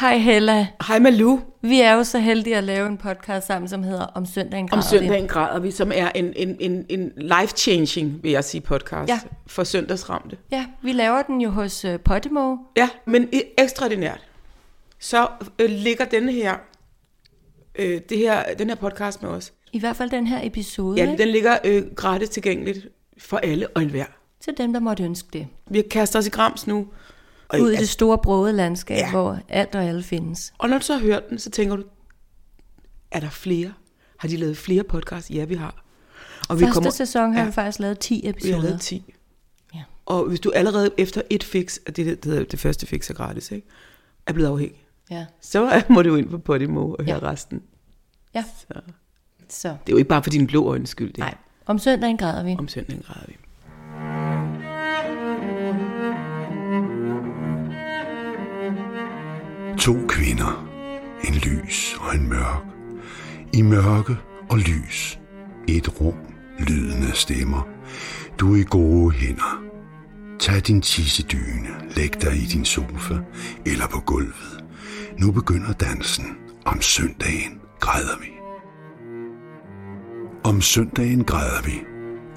Hej Hella. Hej Malu. Vi er jo så heldige at lave en podcast sammen, som hedder Om søndagen græder Om søndagen græder vi, som er en, en, en, en life-changing, vil jeg sige, podcast Ja. for søndagsramte. Ja, vi laver den jo hos uh, Podimo. Ja, men ekstraordinært. Så øh, ligger denne her, øh, det her, den her podcast med os. I hvert fald den her episode, Ja, den ligger øh, gratis tilgængeligt for alle og enhver. til dem, der måtte ønske det. Vi kaster os i grams nu. Og, Ud i det altså, store brode landskab, Ja. hvor alt og alle findes. og når du så har hørt den, så tænker du, er der flere? Har de lavet flere podcasts? Ja, vi har. Og Første kommer, sæson har ja. vi faktisk lavet 10 Vi episoder. har lavet 10. Ja. Og hvis du allerede efter et fix, og det, det, det, det første fix er gratis, ikke? er blevet afhængig, Ja. så må du ind på Podimo og høre Ja. resten. ja. Så. Så, Det er jo ikke bare for dine blå øjnes skyld, det nej. Om søndagen græder vi. om søndagen græder vi. To kvinder. En lys og en mørk. I mørke og lys. Et rum. lydende stemmer. Du er i gode hænder. Tag din tissedyne. Læg dig i din sofa. Eller på gulvet. Nu begynder dansen. Om søndagen græder vi. Om søndagen græder vi.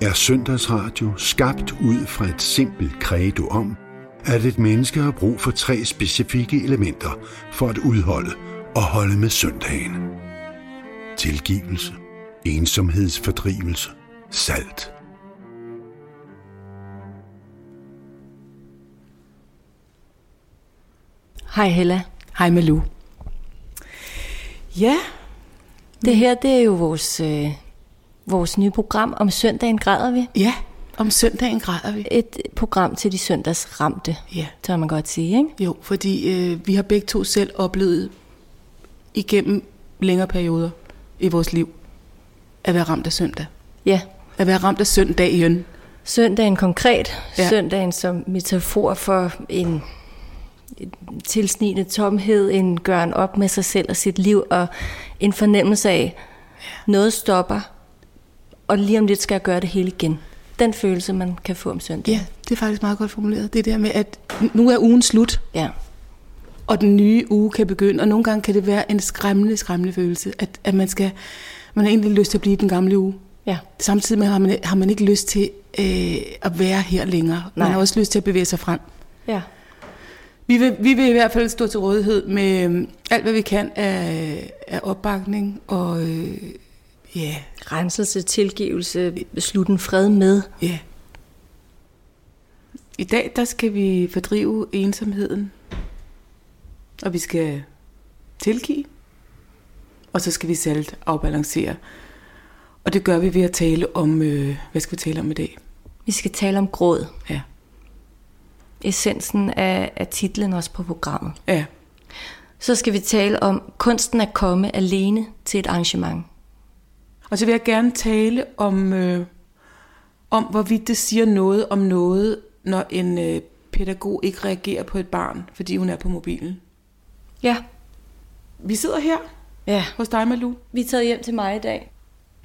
Er søndagsradio skabt ud fra et simpelt credo om, at et menneske har brug for tre specifikke elementer for at udholde og holde med søndagen. Tilgivelse, ensomhedsfordrivelse, salt. Hej Hella. Hej Malu. Ja, Det her, det er jo vores, øh, vores nye program. Om søndagen græder vi. ja, om søndagen græder vi. Et program til de søndagsramte, Ja, tør man godt sige, ikke? jo, fordi øh, vi har begge to selv oplevet igennem længere perioder i vores liv at være ramt af søndag. Ja, At være ramt af søndagen. Søndagen konkret, Ja. ja. søndagen som metafor for en, en tilsnigende tomhed, en gøren op med sig selv og sit liv, og en fornemmelse af, noget stopper, og lige om lidt skal jeg gøre det hele igen. Den følelse, man kan få om søndagen. Ja, det er faktisk meget godt formuleret. Det der med, at nu er ugen slut, ja. og den nye uge kan begynde, og nogle gange kan det være en skræmmende, skræmmende følelse, at, at man skal, man har egentlig lyst til at blive i den gamle uge. ja. Samtidig med har man, har man ikke lyst til øh, at være her længere. Nej. Man har også lyst til at bevæge sig frem. ja. Vi vil, vi vil i hvert fald stå til rådighed med øh, alt, hvad vi kan af, af opbakning og øh, ja, Renselse, tilgivelse, slutten fred med. ja. I dag der skal vi fordrive ensomheden, og vi skal tilgive, og så skal vi salt afbalancere. Og det gør vi ved at tale om, øh, hvad skal vi tale om i dag? Vi skal tale om gråd. Ja, Essensen af, af titlen også på programmet. ja, Så skal vi tale om kunsten at komme alene til et arrangement. Og så vil jeg gerne tale om, øh, om hvorvidt det siger noget om noget, når en øh, pædagog ikke reagerer på et barn, fordi hun er på mobilen. Ja. Vi sidder her Ja. hos dig, Malu. Vi er taget hjem til mig i dag.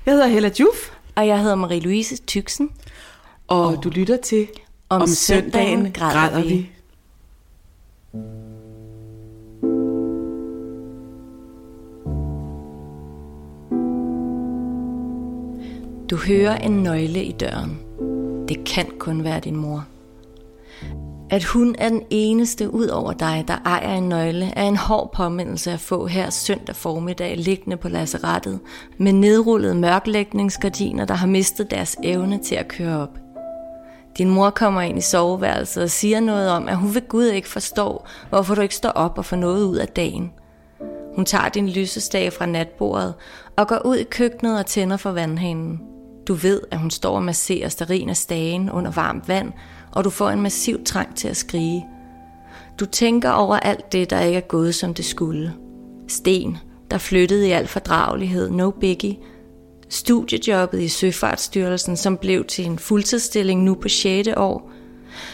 Jeg hedder Hella Juf, Og jeg hedder Marie-Louise Tyksen. og oh. du lytter til Om søndagen græder vi. Du hører en nøgle i døren. Det kan kun være din mor. At hun er den eneste ud over dig, der ejer en nøgle, er en hård påmindelse at få her søndag formiddag liggende på lasserettet, med nedrullede mørklægningsgardiner, der har mistet deres evne til at køre op. Din mor kommer ind i soveværelset og siger noget om, at hun ved Gud ikke forstår, hvorfor du ikke står op og får noget ud af dagen. Hun tager din lysestage fra natbordet og går ud i køkkenet og tænder for vandhanen. Du ved, at hun står og masserer sterin af stagen under varmt vand, og du får en massiv trang til at skrige. Du tænker over alt det, der ikke er gået, som det skulle. Sten, der flyttede i al fordragelighed, no biggie. Studiejobbet i Søfartsstyrelsen, som blev til en fuldtidsstilling nu på 6. år.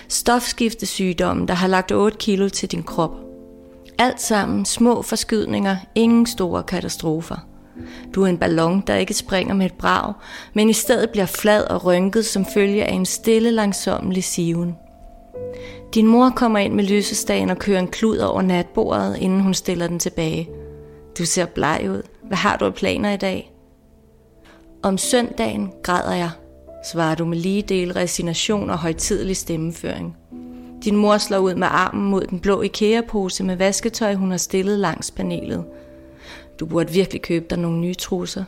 Stofskiftesygdommen, der har lagt 8 kilo til din krop. Alt sammen små forskydninger, ingen store katastrofer. Du er en ballon, der ikke springer med et brag, men i stedet bliver flad og rynket som følge af en stille langsommelig siven. Din mor kommer ind med lysestagen og kører en klud over natbordet, inden hun stiller den tilbage. Du ser bleg ud. Hvad har du af planer i dag? Om søndagen græder jeg, svarer du med lige del resignation og højtidelig stemmeføring. Din mor slår ud med armen mod den blå IKEA-pose med vasketøj, hun har stillet langs panelet. Du burde virkelig købe dig nogle nye trusser.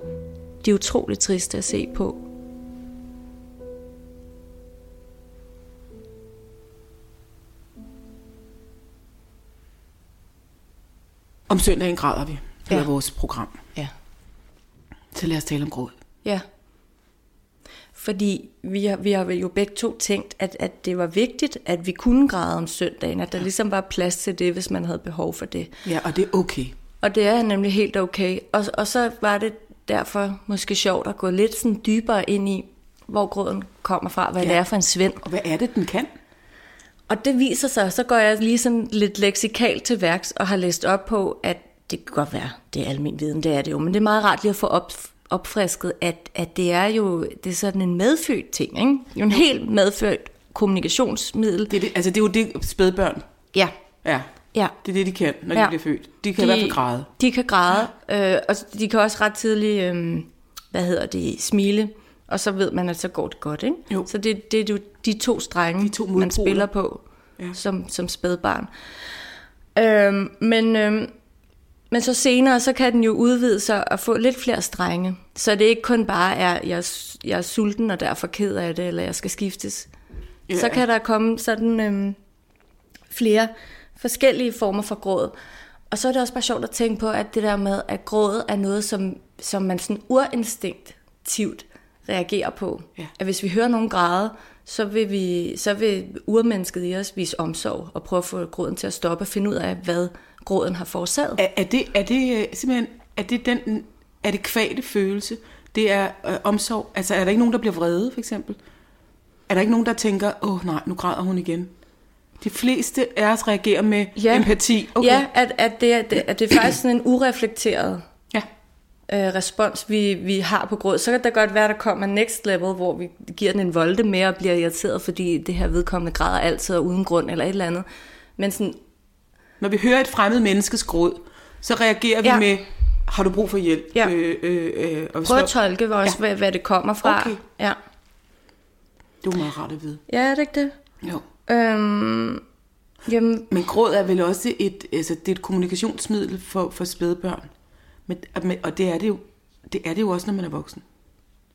De er utroligt triste at se på. Om søndagen græder vi. Det Ja. er vores program. Ja. Så lad os tale om gråd. Ja. Fordi vi har, vi har jo begge to tænkt, at, at det var vigtigt, at vi kunne græde om søndagen, at der ligesom var plads til det, hvis man havde behov for det. Ja, og det er okay. Og det er nemlig helt okay. Og, og så var det derfor måske sjovt at gå lidt sådan dybere ind i, hvor gråden kommer fra, hvad ja. Det er for en svend. Og hvad er det, den kan? Og det viser sig, så går jeg lige sådan lidt leksikalt til værks og har læst op på, at det kan godt være, det er almindelig viden, det er det jo, men det er meget rart lige at få op, opfrisket, at, at det er jo det er sådan en medfødt ting, ikke? Jo en helt medfødt kommunikationsmiddel. Det er, det, altså, det er jo det, spædbørn Ja, Ja, ja. det er det, de kan, når Ja. de bliver født. De kan i hvert fald græde. De kan græde, øh, og de kan også ret tidligt, øh, hvad hedder det, smile, og så ved man, at så går det godt, ikke? Jo. Så det, det er jo de to strenge, De to man modpoler. spiller på Ja. ja. som, som spædbarn. Øh, men, øh, men så senere, så kan den jo udvide sig og få lidt flere strenge. Så det ikke kun bare er, jeg, jeg er sulten og derfor ked af det, eller jeg skal skiftes. Ja. Så kan der komme sådan øh, flere forskellige former for gråd. Og så er det også bare sjovt at tænke på, at det der med, at gråd er noget, som, som man sådan urinstinktivt reagerer på. Ja. At hvis vi hører nogen græde, så vil, vi, så vil urmennesket i os vise omsorg og prøve at få gråden til at stoppe og finde ud af, hvad gråden har forårsaget. Er, er, det, er det øh, simpelthen, er det den, er det kvale følelse? Det er øh, omsorg. Altså er der ikke nogen, der bliver vrede, for eksempel? Er der ikke nogen, der tænker, åh oh, nej, nu græder hun igen? De fleste af os reagerer med Ja. empati. Okay. Ja, at, at, det, er- det, at det er faktisk sådan en ureflekteret ja. øh, respons, vi, vi har på gråd. Så kan det godt være, at der kommer next level, hvor vi giver den en volde mere og bliver irriteret, fordi det her vedkommende græder altid og uden grund eller et eller andet. Men sådan, Når vi hører et fremmed menneskes gråd, så reagerer vi Ja. med, har du brug for hjælp? Ja. Øh, øh, øh, og prøv at tolke også, ja. hvad, hvad det kommer fra. Okay. Ja. Det er jo meget rart at vide. ja, er det ikke det? Jo. Øhm, jamen, Men gråd er vel også et, altså, det er et kommunikationsmiddel for, for spædbørn. Men, og det er det, jo, det er det jo også, når man er voksen.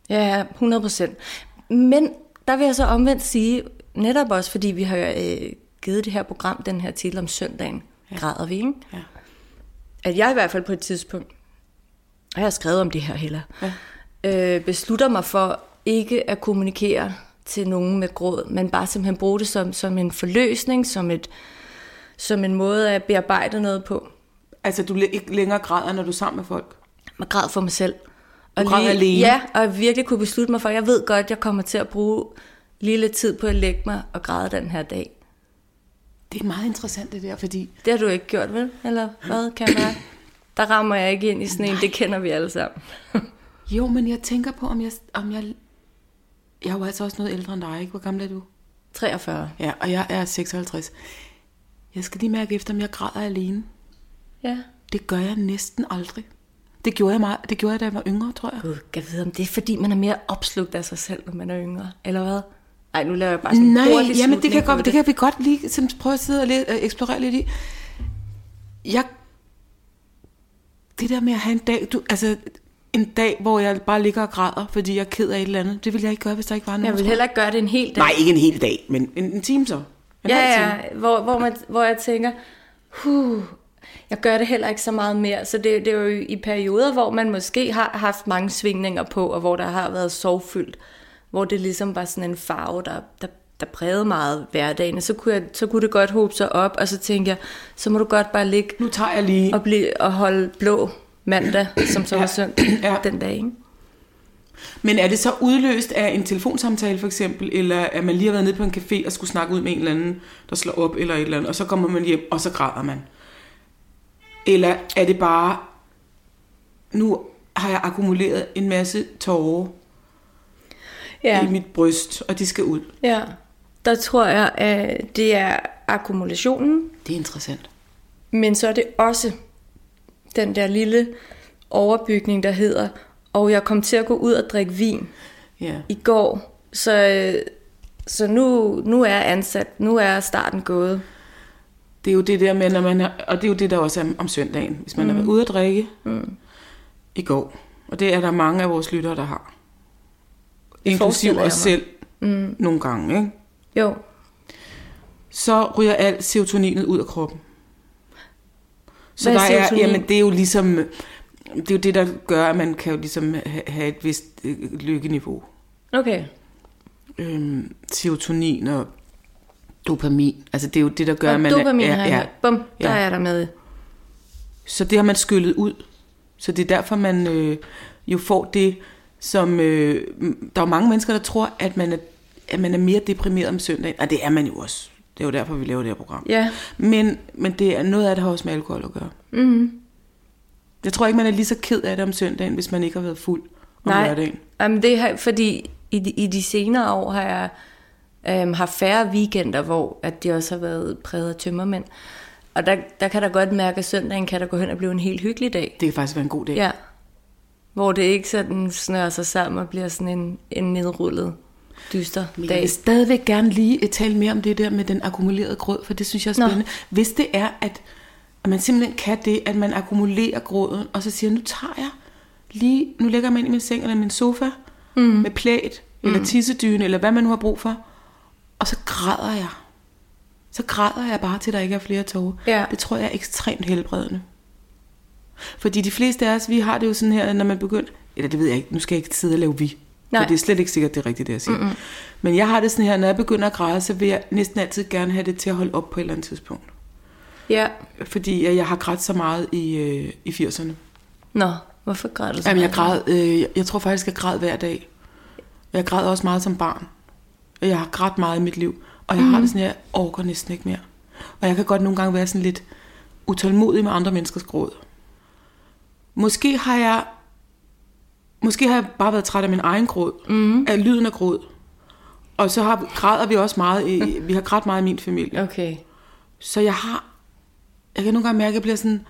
Ja, 100 procent. Men der vil jeg så omvendt sige, netop også fordi vi har øh, givet det her program, den her titel om søndagen, ja. græder vi, ikke? Ja. At jeg i hvert fald på et tidspunkt, og jeg har skrevet om det her heller, ja. øh, beslutter mig for ikke at kommunikere til nogen med gråd, men bare simpelthen bruge det som, som en forløsning, som, et, som en måde at bearbejde noget på. Altså, du ikke længere græder, når du er sammen med folk. Man græd for mig selv. Og græd alene? Ja, og jeg virkelig kunne beslutte mig for, jeg ved godt, jeg kommer til at bruge lige lidt tid på at lægge mig og græde den her dag. Det er meget interessant, det der, fordi Det har du ikke gjort, vel? Eller hvad, kan jeg mærke? Der rammer jeg ikke ind i sådan en, det kender vi alle sammen. Jo, men jeg tænker på, om jeg... Om jeg, jeg er jo altså også noget ældre end dig, ikke? Hvor gammel er du? 43. Ja, og jeg er 56. Jeg skal lige mærke efter, om jeg græder alene. Ja. Det gør jeg næsten aldrig. Det gjorde jeg, meget, det gjorde jeg, da jeg var yngre, tror jeg. Gud, kan jeg vide, om det er fordi, man er mere opslugt af sig selv, når man er yngre, eller hvad? Nej, nu laver jeg bare sådan en Nej, hurtig jamen det kan, godt, det kan vi godt lige sådan, prøve at sidde og lidt, øh, eksplorere lidt i. Jeg, det der med at have en dag, du, altså en dag, hvor jeg bare ligger og græder, fordi jeg er ked af et eller andet, det ville jeg ikke gøre, hvis der ikke var nogen. Jeg vil tror heller ikke gøre det en hel dag. Nej, ikke en hel dag, men en, en time så. En halv Ja, time. ja, hvor, hvor, man, hvor jeg tænker, huh, jeg gør det heller ikke så meget mere. Så det, det er jo i perioder, hvor man måske har haft mange svingninger på, og hvor der har været sorgfyldt, hvor det ligesom var sådan en farve, der, der, der prægede meget hverdagen. Så kunne, jeg, så kunne det godt håbe sig op, og så tænkte jeg, så må du godt bare ligge Nu tager jeg lige... og, blive, og holde blå mandag, som så var Ja. søndag Ja. den dag. Ikke? Men er det så udløst af en telefonsamtale for eksempel, eller at man lige har været nede på en café og skulle snakke ud med en eller anden, der slår op eller et eller andet, og så kommer man hjem, og så græder man? Eller er det bare, nu har jeg akkumuleret en masse tårer ja. i mit bryst, og de skal ud? Ja. der tror jeg, at det er akkumulationen, Det er interessant. men så er det også den der lille overbygning, der hedder, og jeg kom til at gå ud og drikke vin Ja. i går, så, øh, så nu, nu er ansat, nu er starten gået. Det er jo det der med, når man har, og det er jo det, der også er om søndagen. Hvis man mm. har været ude at drikke mm. i går, og det er der mange af vores lyttere, der har. Inklusiv os jeg selv mm. nogle gange, ikke? Jo, Så ryger alt serotoниnet ud af kroppen. Så Hvad er der er, serotonin? jamen det er jo ligesom, det er jo det, der gør, at man kan jo ligesom ha- have et vist øh, lykkeniveau. okay. Øhm, serotonin og dopamin, altså det er jo det, der gør, Og at man dopamin er, er, hørt. Bum, der Ja. er jeg der med. Så det har man skyllet ud. Så det er derfor, man øh, jo får det, som... Øh, der er jo mange mennesker, der tror, at man er, at man er mere deprimeret om søndagen. Og det er man jo også. Det er jo derfor, vi laver det her program. Ja, Men, men det er noget af det har også med alkohol at gøre. mm-hmm. Jeg tror ikke, man er lige så ked af det om søndagen, hvis man ikke har været fuld om Nej. lørdagen. Jamen det har, fordi i, de- i de senere år har jeg øhm, haft færre weekender, hvor at de også har været præget af tømmermænd. Og der, der kan der godt mærke, at søndagen kan der gå hen og blive en helt hyggelig dag. Det kan faktisk være en god dag. Ja. Hvor det ikke sådan snører sig sammen og bliver sådan en, en nedrullet dyster Men jeg dag. vil stadigvæk gerne lige øh, tale mere om det der med den akkumulerede gråd, for det synes jeg er spændende. Nå. Hvis det er, at, at man simpelthen kan det, at man akkumulerer gråden, og så siger, nu tager jeg lige, nu lægger jeg mig ind i min seng eller min sofa, mm. med plæt, eller tissedyne, eller hvad man nu har brug for, og så græder jeg. Så græder jeg bare, til der ikke er flere tårer. Ja. Det tror jeg er ekstremt helbredende. Fordi de fleste af os, vi har det jo sådan her, når man begynder, eller det ved jeg ikke, nu skal jeg ikke sidde og lave vi. Nej. For det er slet ikke sikkert, det er rigtigt, det jeg siger. Mm-hmm. Men jeg har det sådan her, når jeg begynder at græde, så vil jeg næsten altid gerne have det til at holde op på et eller andet tidspunkt. Ja. Fordi jeg, har grædt så meget i, øh, i 80'erne. Nå, hvorfor græder du så Jamen, jeg, græd, øh, jeg, tror faktisk, jeg græd hver dag. Jeg græd også meget som barn. Og Jeg har grædt meget i mit liv. Og jeg mm. har det sådan, jeg orker næsten ikke mere. Og jeg kan godt nogle gange være sådan lidt utålmodig med andre menneskers gråd. Måske har jeg Måske har jeg bare været træt af min egen gråd. Mm. Af lyden af gråd. Og så har, græder vi også meget. I, vi har grædt meget i min familie. Okay. Så jeg har... Jeg kan nogle gange mærke, at jeg bliver sådan...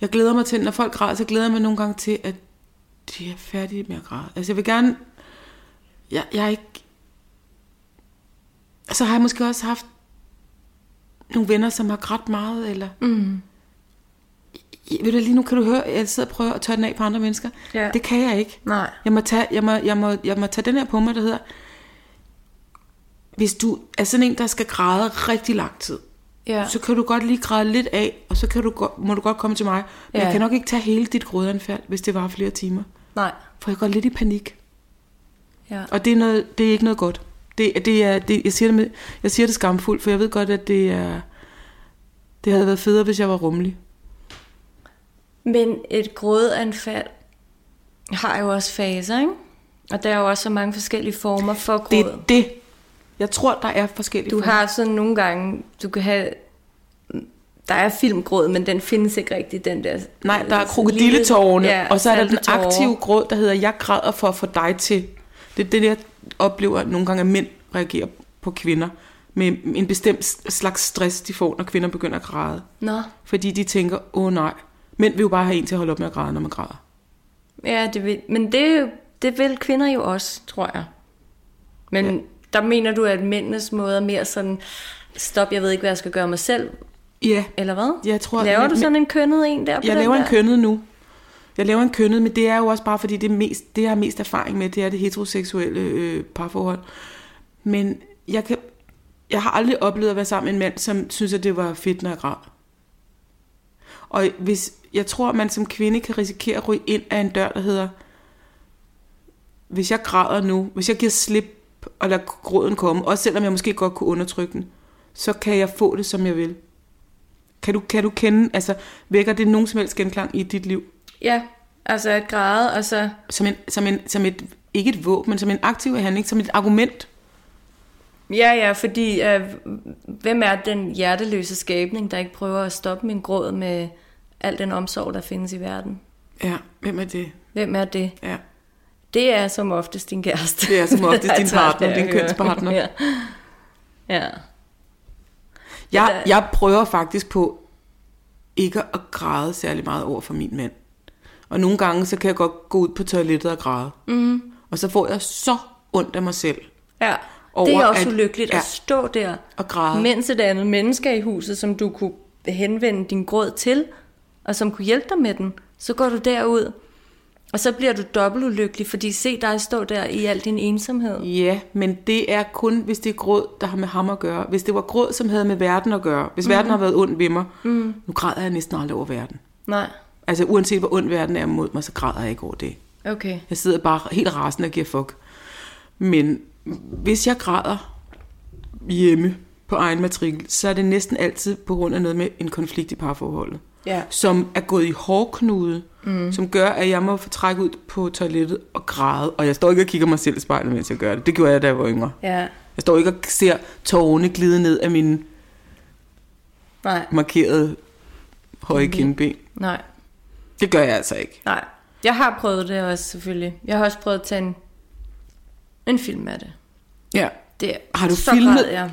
Jeg glæder mig til, når folk græder, så glæder jeg mig nogle gange til, at de er færdige med at græde. Altså jeg vil gerne... Jeg, jeg er ikke... Så har jeg måske også haft nogle venner, som har grædt meget, eller... Mm. Ved du, lige nu kan du høre, jeg sidder og prøver at tørre den af på andre mennesker. Ja. Det kan jeg ikke. Nej. Jeg må, tage, jeg, må, jeg, må, jeg må tage den her på mig, der hedder, hvis du er sådan en, der skal græde rigtig lang tid, Ja. så kan du godt lige græde lidt af, og så kan du, må du godt komme til mig. Men Ja. jeg kan nok ikke tage hele dit grådanfald, hvis det var flere timer. Nej. For jeg går lidt i panik. Ja. Og det er, noget, det er ikke noget godt. Det, det er, det, jeg, siger det med, jeg siger det skamfuldt, for jeg ved godt, at det er... Det havde været federe, hvis jeg var rummelig. Men et grådanfald har jo også faser, ikke? Og der er jo også så mange forskellige former for gråd. Det er det. Jeg tror, der er forskellige Du former. har sådan nogle gange, du kan have... Der er filmgråd, men den findes ikke rigtigt, den der... Nej, der er krokodilletårerne, ja, og så er der den aktive gråd, der hedder, jeg græder for at få dig til. Det er det, jeg oplever nogle gange, at mænd reagerer på kvinder. Med en bestemt slags stress, de får, når kvinder begynder at græde. Nå, Fordi de tænker, åh nej, mænd vil jo bare have en til at holde op med at græde, når man græder. ja, det vil, men det, det vil kvinder jo også, tror jeg. Men ja. der mener du, at mændenes måde er mere sådan, stop, jeg ved ikke, hvad jeg skal gøre mig selv, Ja, eller hvad? jeg tror... Laver men- du sådan en kønnet en der på Jeg laver en der? kønnet nu. Jeg laver en kønnet, men det er jo også bare fordi, det, mest, det jeg har mest erfaring med, det er det heteroseksuelle øh, parforhold. Men jeg, kan, jeg har aldrig oplevet at være sammen med en mand, som synes, at det var fedt, når jeg græd. Og hvis, jeg tror, at man som kvinde kan risikere at ryge ind af en dør, der hedder, hvis jeg græder nu, hvis jeg giver slip og lader gråden komme, også selvom jeg måske godt kunne undertrykke den, så kan jeg få det, som jeg vil. Kan du, kan du kende, altså vækker det nogen som helst genklang i dit liv? Ja, altså at græde, og så... Som, en, som, en, som et, ikke et våben, men som en aktiv handling, som et argument. Ja, ja, fordi øh, hvem er den hjerteløse skabning, der ikke prøver at stoppe min gråd med al den omsorg, der findes i verden? Ja, hvem er det? Hvem er det? Ja. Det er som oftest din kæreste. Det er som oftest din Altså, partner, din kønspartner. Ja. Ja. Jeg, jeg prøver faktisk på ikke at græde særlig meget over for min mand. Og nogle gange, så kan jeg godt gå ud på toilettet og græde. Mm. Og så får jeg så ondt af mig selv. Ja, Over det er også at- ulykkeligt ja. at stå der, Og græde. mens et andet menneske er i huset, som du kunne henvende din gråd til, og som kunne hjælpe dig med den. Så går du derud, og så bliver du dobbelt ulykkelig, fordi se dig stå der i al din ensomhed. Ja, men det er kun, hvis det er gråd, der har med ham at gøre. Hvis det var gråd, som havde med verden at gøre. Hvis mm. verden har været ond ved mig. Mm. Nu græder jeg næsten aldrig over verden. Nej, Altså uanset hvor ond verden er mod mig, så græder jeg ikke over det. okay. Jeg sidder bare helt rasende og giver fuck. Men hvis jeg græder hjemme på egen matrikel, så er det næsten altid på grund af noget med en konflikt i parforholdet. Ja. Som er gået i hårdknude, mm. som gør, at jeg må få trække ud på toilettet og græde. Og jeg står ikke og kigger mig selv i spejlet, mens jeg gør det. Det gjorde jeg, da jeg var yngre. Ja, Jeg står ikke og ser tårerne glide ned af mine nej, markerede høje Kindben. kindben. nej, Det gør jeg altså ikke. nej. Jeg har prøvet det også, selvfølgelig. Jeg har også prøvet at tage en, en film af det. Ja. det Har du så filmet- græd jeg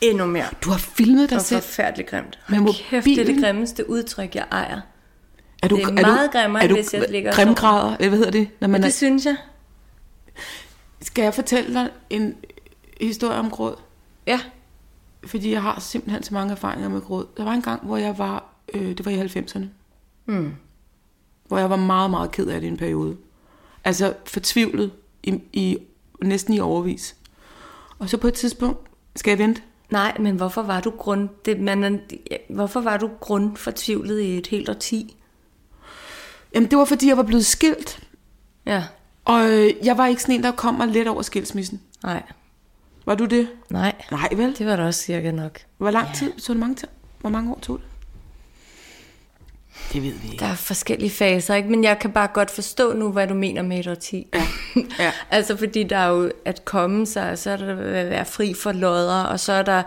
endnu mere. Du har filmet Det dig var selv. forfærdeligt grimt. Hold kæft, det er det grimmeste udtryk, jeg ejer. Er du, Det er meget grimmere, er du, hvis jeg ligger Grimgrader, hvad hedder det? Når man Men er, det synes jeg. skal jeg fortælle dig en historie om gråd? Ja, Fordi jeg har simpelthen så mange erfaringer med gråd. Der var en gang, hvor jeg var, øh, det var i 90'erne, mm. hvor jeg var meget, meget ked af det i en periode. Altså fortvivlet i, i næsten i overvis. Og så på et tidspunkt, skal jeg vente? Nej, men hvorfor var du grund... Det, man, hvorfor var du grundfortvivlet i et helt årti? Jamen det var fordi, jeg var blevet skilt. Ja, Og øh, jeg var ikke sådan en, der kom mig let over skilsmissen. nej, Var du det? nej. Nej, vel? Det var da også cirka nok. Hvor lang tid? Så det mange, tid? Hvor mange år tog det? Det ved vi ikke. Der er forskellige faser, ikke? Men jeg kan bare godt forstå nu, hvad du mener med et årti. Ja, ja. altså, fordi der er jo at komme sig, og så er der at være fri for lodder, og så er der,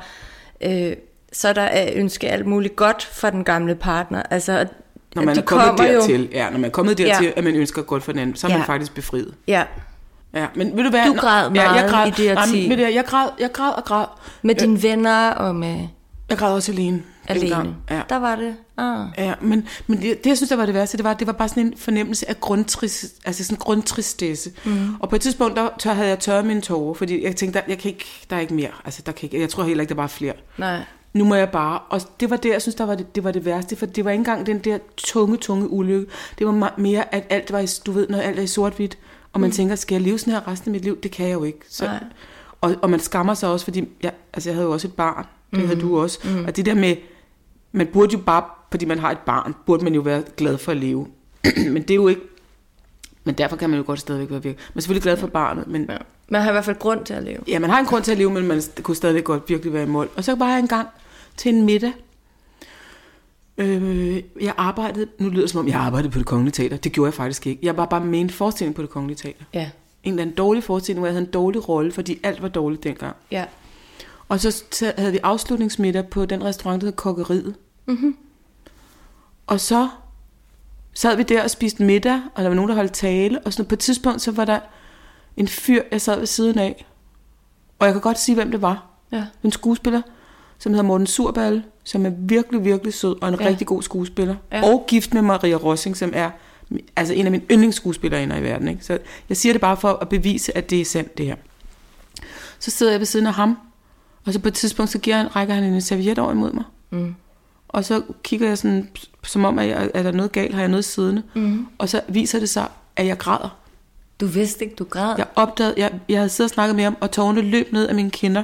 øh, så er der at ønske alt muligt godt for den gamle partner. Altså, Når man de er kommet dertil, ja, når man er kommet dertil, Ja. at man ønsker godt for den anden, så er man Ja. faktisk befriet. Ja, Ja, men ved du hvad? Du græd ja, jeg meget græd, i det årti. men du hvad, jeg græd, jeg græd og græd. med dine venner og med Jeg græd også alene. Alene. dengang. Ja. Der var det. Ah. Ja, men, men det, det, jeg synes, der var det værste, det var, det var bare sådan en fornemmelse af grundtris, altså sådan grundtristesse. Mm. Og på et tidspunkt, der tør, havde jeg tørret mine tårer, fordi jeg tænkte, der, jeg kan ikke, der er ikke mere. Altså, der kan ikke, jeg tror heller ikke, der var flere. Nej. Nu må jeg bare, og det var det, jeg synes, der var det, det var det værste, for det var ikke engang den der tunge, tunge ulykke. Det var mere, at alt var i, du ved, når alt er i sort-hvidt, og man mm. tænker, skal jeg leve sådan her resten af mit liv? Det kan jeg jo ikke. Så, Nej. og, og man skammer sig også, fordi jeg, altså jeg havde jo også et barn, det mm. havde du også. Mm. Og det der med, man burde jo bare, fordi man har et barn, burde man jo være glad for at leve. men det er jo ikke, men derfor kan man jo godt stadigvæk være virkelig. Man er selvfølgelig glad for barnet, men Ja. Man har i hvert fald grund til at leve. Ja, man har en grund til at leve, men man kunne stadig godt virkelig være i mål. Og så var jeg engang til en middag. Øh, jeg arbejdede, nu lyder det som om, jeg arbejdede på det kongelige teater. Det gjorde jeg faktisk ikke. Jeg var bare med en forestilling på det kongelige teater. Ja. En eller anden dårlig forestilling, hvor jeg havde en dårlig rolle, fordi alt var dårligt dengang. Ja. Og så havde vi afslutningsmiddag på den restaurant, der hed Kokkeriet. Mm-hmm. Og så sad vi der og spiste middag, og der var nogen, der holdt tale. Og sådan, på et tidspunkt, så var der en fyr, jeg sad ved siden af. Og jeg kan godt sige, hvem det var. Ja. En skuespiller, som hedder Morten Surballe, som er virkelig, virkelig sød, og en Ja. rigtig god skuespiller. Ja. Og gift med Maria Rossing, som er altså en af mine yndlingsskuespillere i verden. Ikke? Så jeg siger det bare for at bevise, at det er sandt, det her. Så sidder jeg ved siden af ham, og så på et tidspunkt, så giver han, rækker han en serviet over imod mig. Mm. Og så kigger jeg sådan, som om, at jeg, er der noget galt, har jeg noget siddende? Mm. Og så viser det sig, at jeg græder. Du vidste ikke, du græd. Jeg opdagede, jeg, jeg havde siddet og snakket med ham, og tårerne løb ned af mine kinder.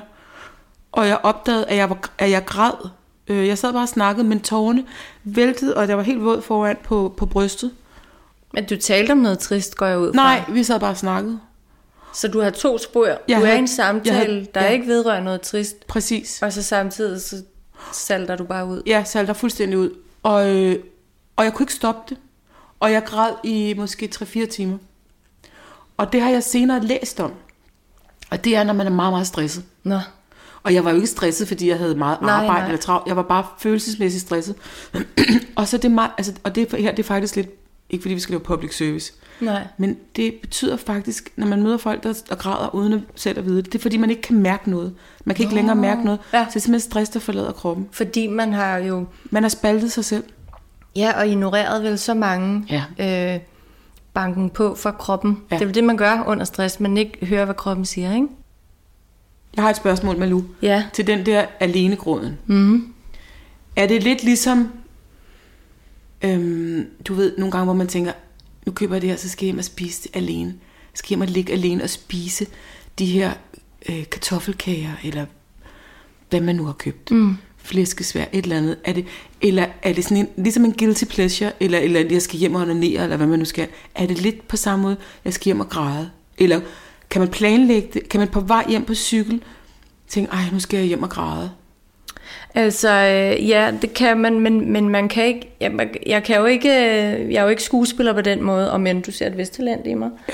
Og jeg opdagede, at jeg, var, at jeg græd. Øh, Jeg sad bare og snakkede, men tårerne væltede, og jeg var helt våd foran på, på brystet. Men du talte om noget trist, går jeg ud fra. Nej, vi sad bare og snakkede. Så du har to spor. Jeg du er i en samtale, havde- der ja. ikke vedrører noget trist. Præcis. Og så samtidig så salter du bare ud. Jeg salter fuldstændig ud. Og, øh, og jeg kunne ikke stoppe det. Og jeg græd i måske 3-4 timer. Og det har jeg senere læst om. Og det er, når man er meget, meget stresset. Nå. Og jeg var jo ikke stresset, fordi jeg havde meget Nej, arbejde nej. eller travlt. Jeg var bare følelsesmæssigt stresset. og så det, meget, altså, og det her, det er faktisk lidt Ikke fordi vi skal lave public service. Nej. Men det betyder faktisk, når man møder folk, der, der græder uden at selv at vide det, det er fordi, man ikke kan mærke noget. Man kan ikke længere mærke noget. Ja. Så det er simpelthen stress, der forlader kroppen. Fordi man har jo Man har spaltet sig selv. Ja, og ignoreret vel så mange Ja. øh, banken på fra kroppen. Ja. Det er jo det, man gør under stress, man ikke hører, hvad kroppen siger, ikke? Jeg har et spørgsmål, Malu. Ja. Til den der alenegråden. Mm. Er det lidt ligesom, øhm, du ved, nogle gange, hvor man tænker, nu køber jeg det her, så skal jeg hjem og spise det alene. Jeg skal hjem og ligge alene og spise de her øh, kartoffelkager, eller hvad man nu har købt. Mm. Flæskesvær, et eller andet. Er det, eller er det sådan en, ligesom en guilty pleasure, eller, eller jeg skal hjem og onanere, eller hvad man nu skal. Er det lidt på samme måde, jeg skal hjem og græde? Eller kan man planlægge det? Kan man på vej hjem på cykel tænke, ej, nu skal jeg hjem og græde? Altså, øh, ja, det kan man, men, men man kan ikke, jeg, man- jeg kan jo ikke, øh, jeg er jo ikke skuespiller på den måde, og men du ser et vist talent i mig, ja.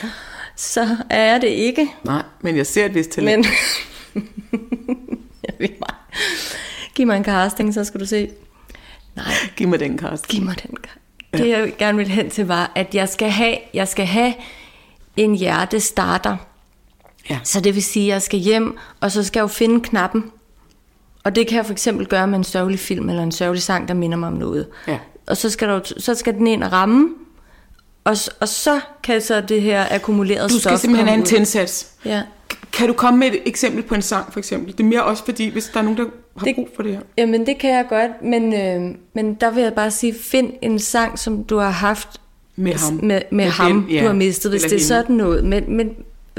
så er jeg det ikke, Nej, men jeg ser et vist talent. men jeg ved mig. Giv mig en casting, så skal du se. Nej, Giv mig den, Karsten. Giv mig den. Ja. Det jeg gerne vil hen til var, at jeg skal have, jeg skal have en hjertestarter. Ja. Så det vil sige, at jeg skal hjem, og så skal jeg jo finde knappen. Og det kan jeg for eksempel gøre med en sørgelig film eller en sørgelig sang, der minder mig om noget. Ja. Og så skal, der, så skal den ind og ramme, og, og så kan så det her akkumulerede Du stof skal simpelthen have en tændsats. Ja. Kan du komme med et eksempel på en sang, for eksempel? Det er mere også fordi, hvis der er nogen, der har Det- brug for det her. Jamen det kan jeg godt, men, øh, men der vil jeg bare sige, find en sang, som du har haft Med ham. Med, med, Med ham, den, ja. du har mistet, hvis det er sådan noget. Men, men,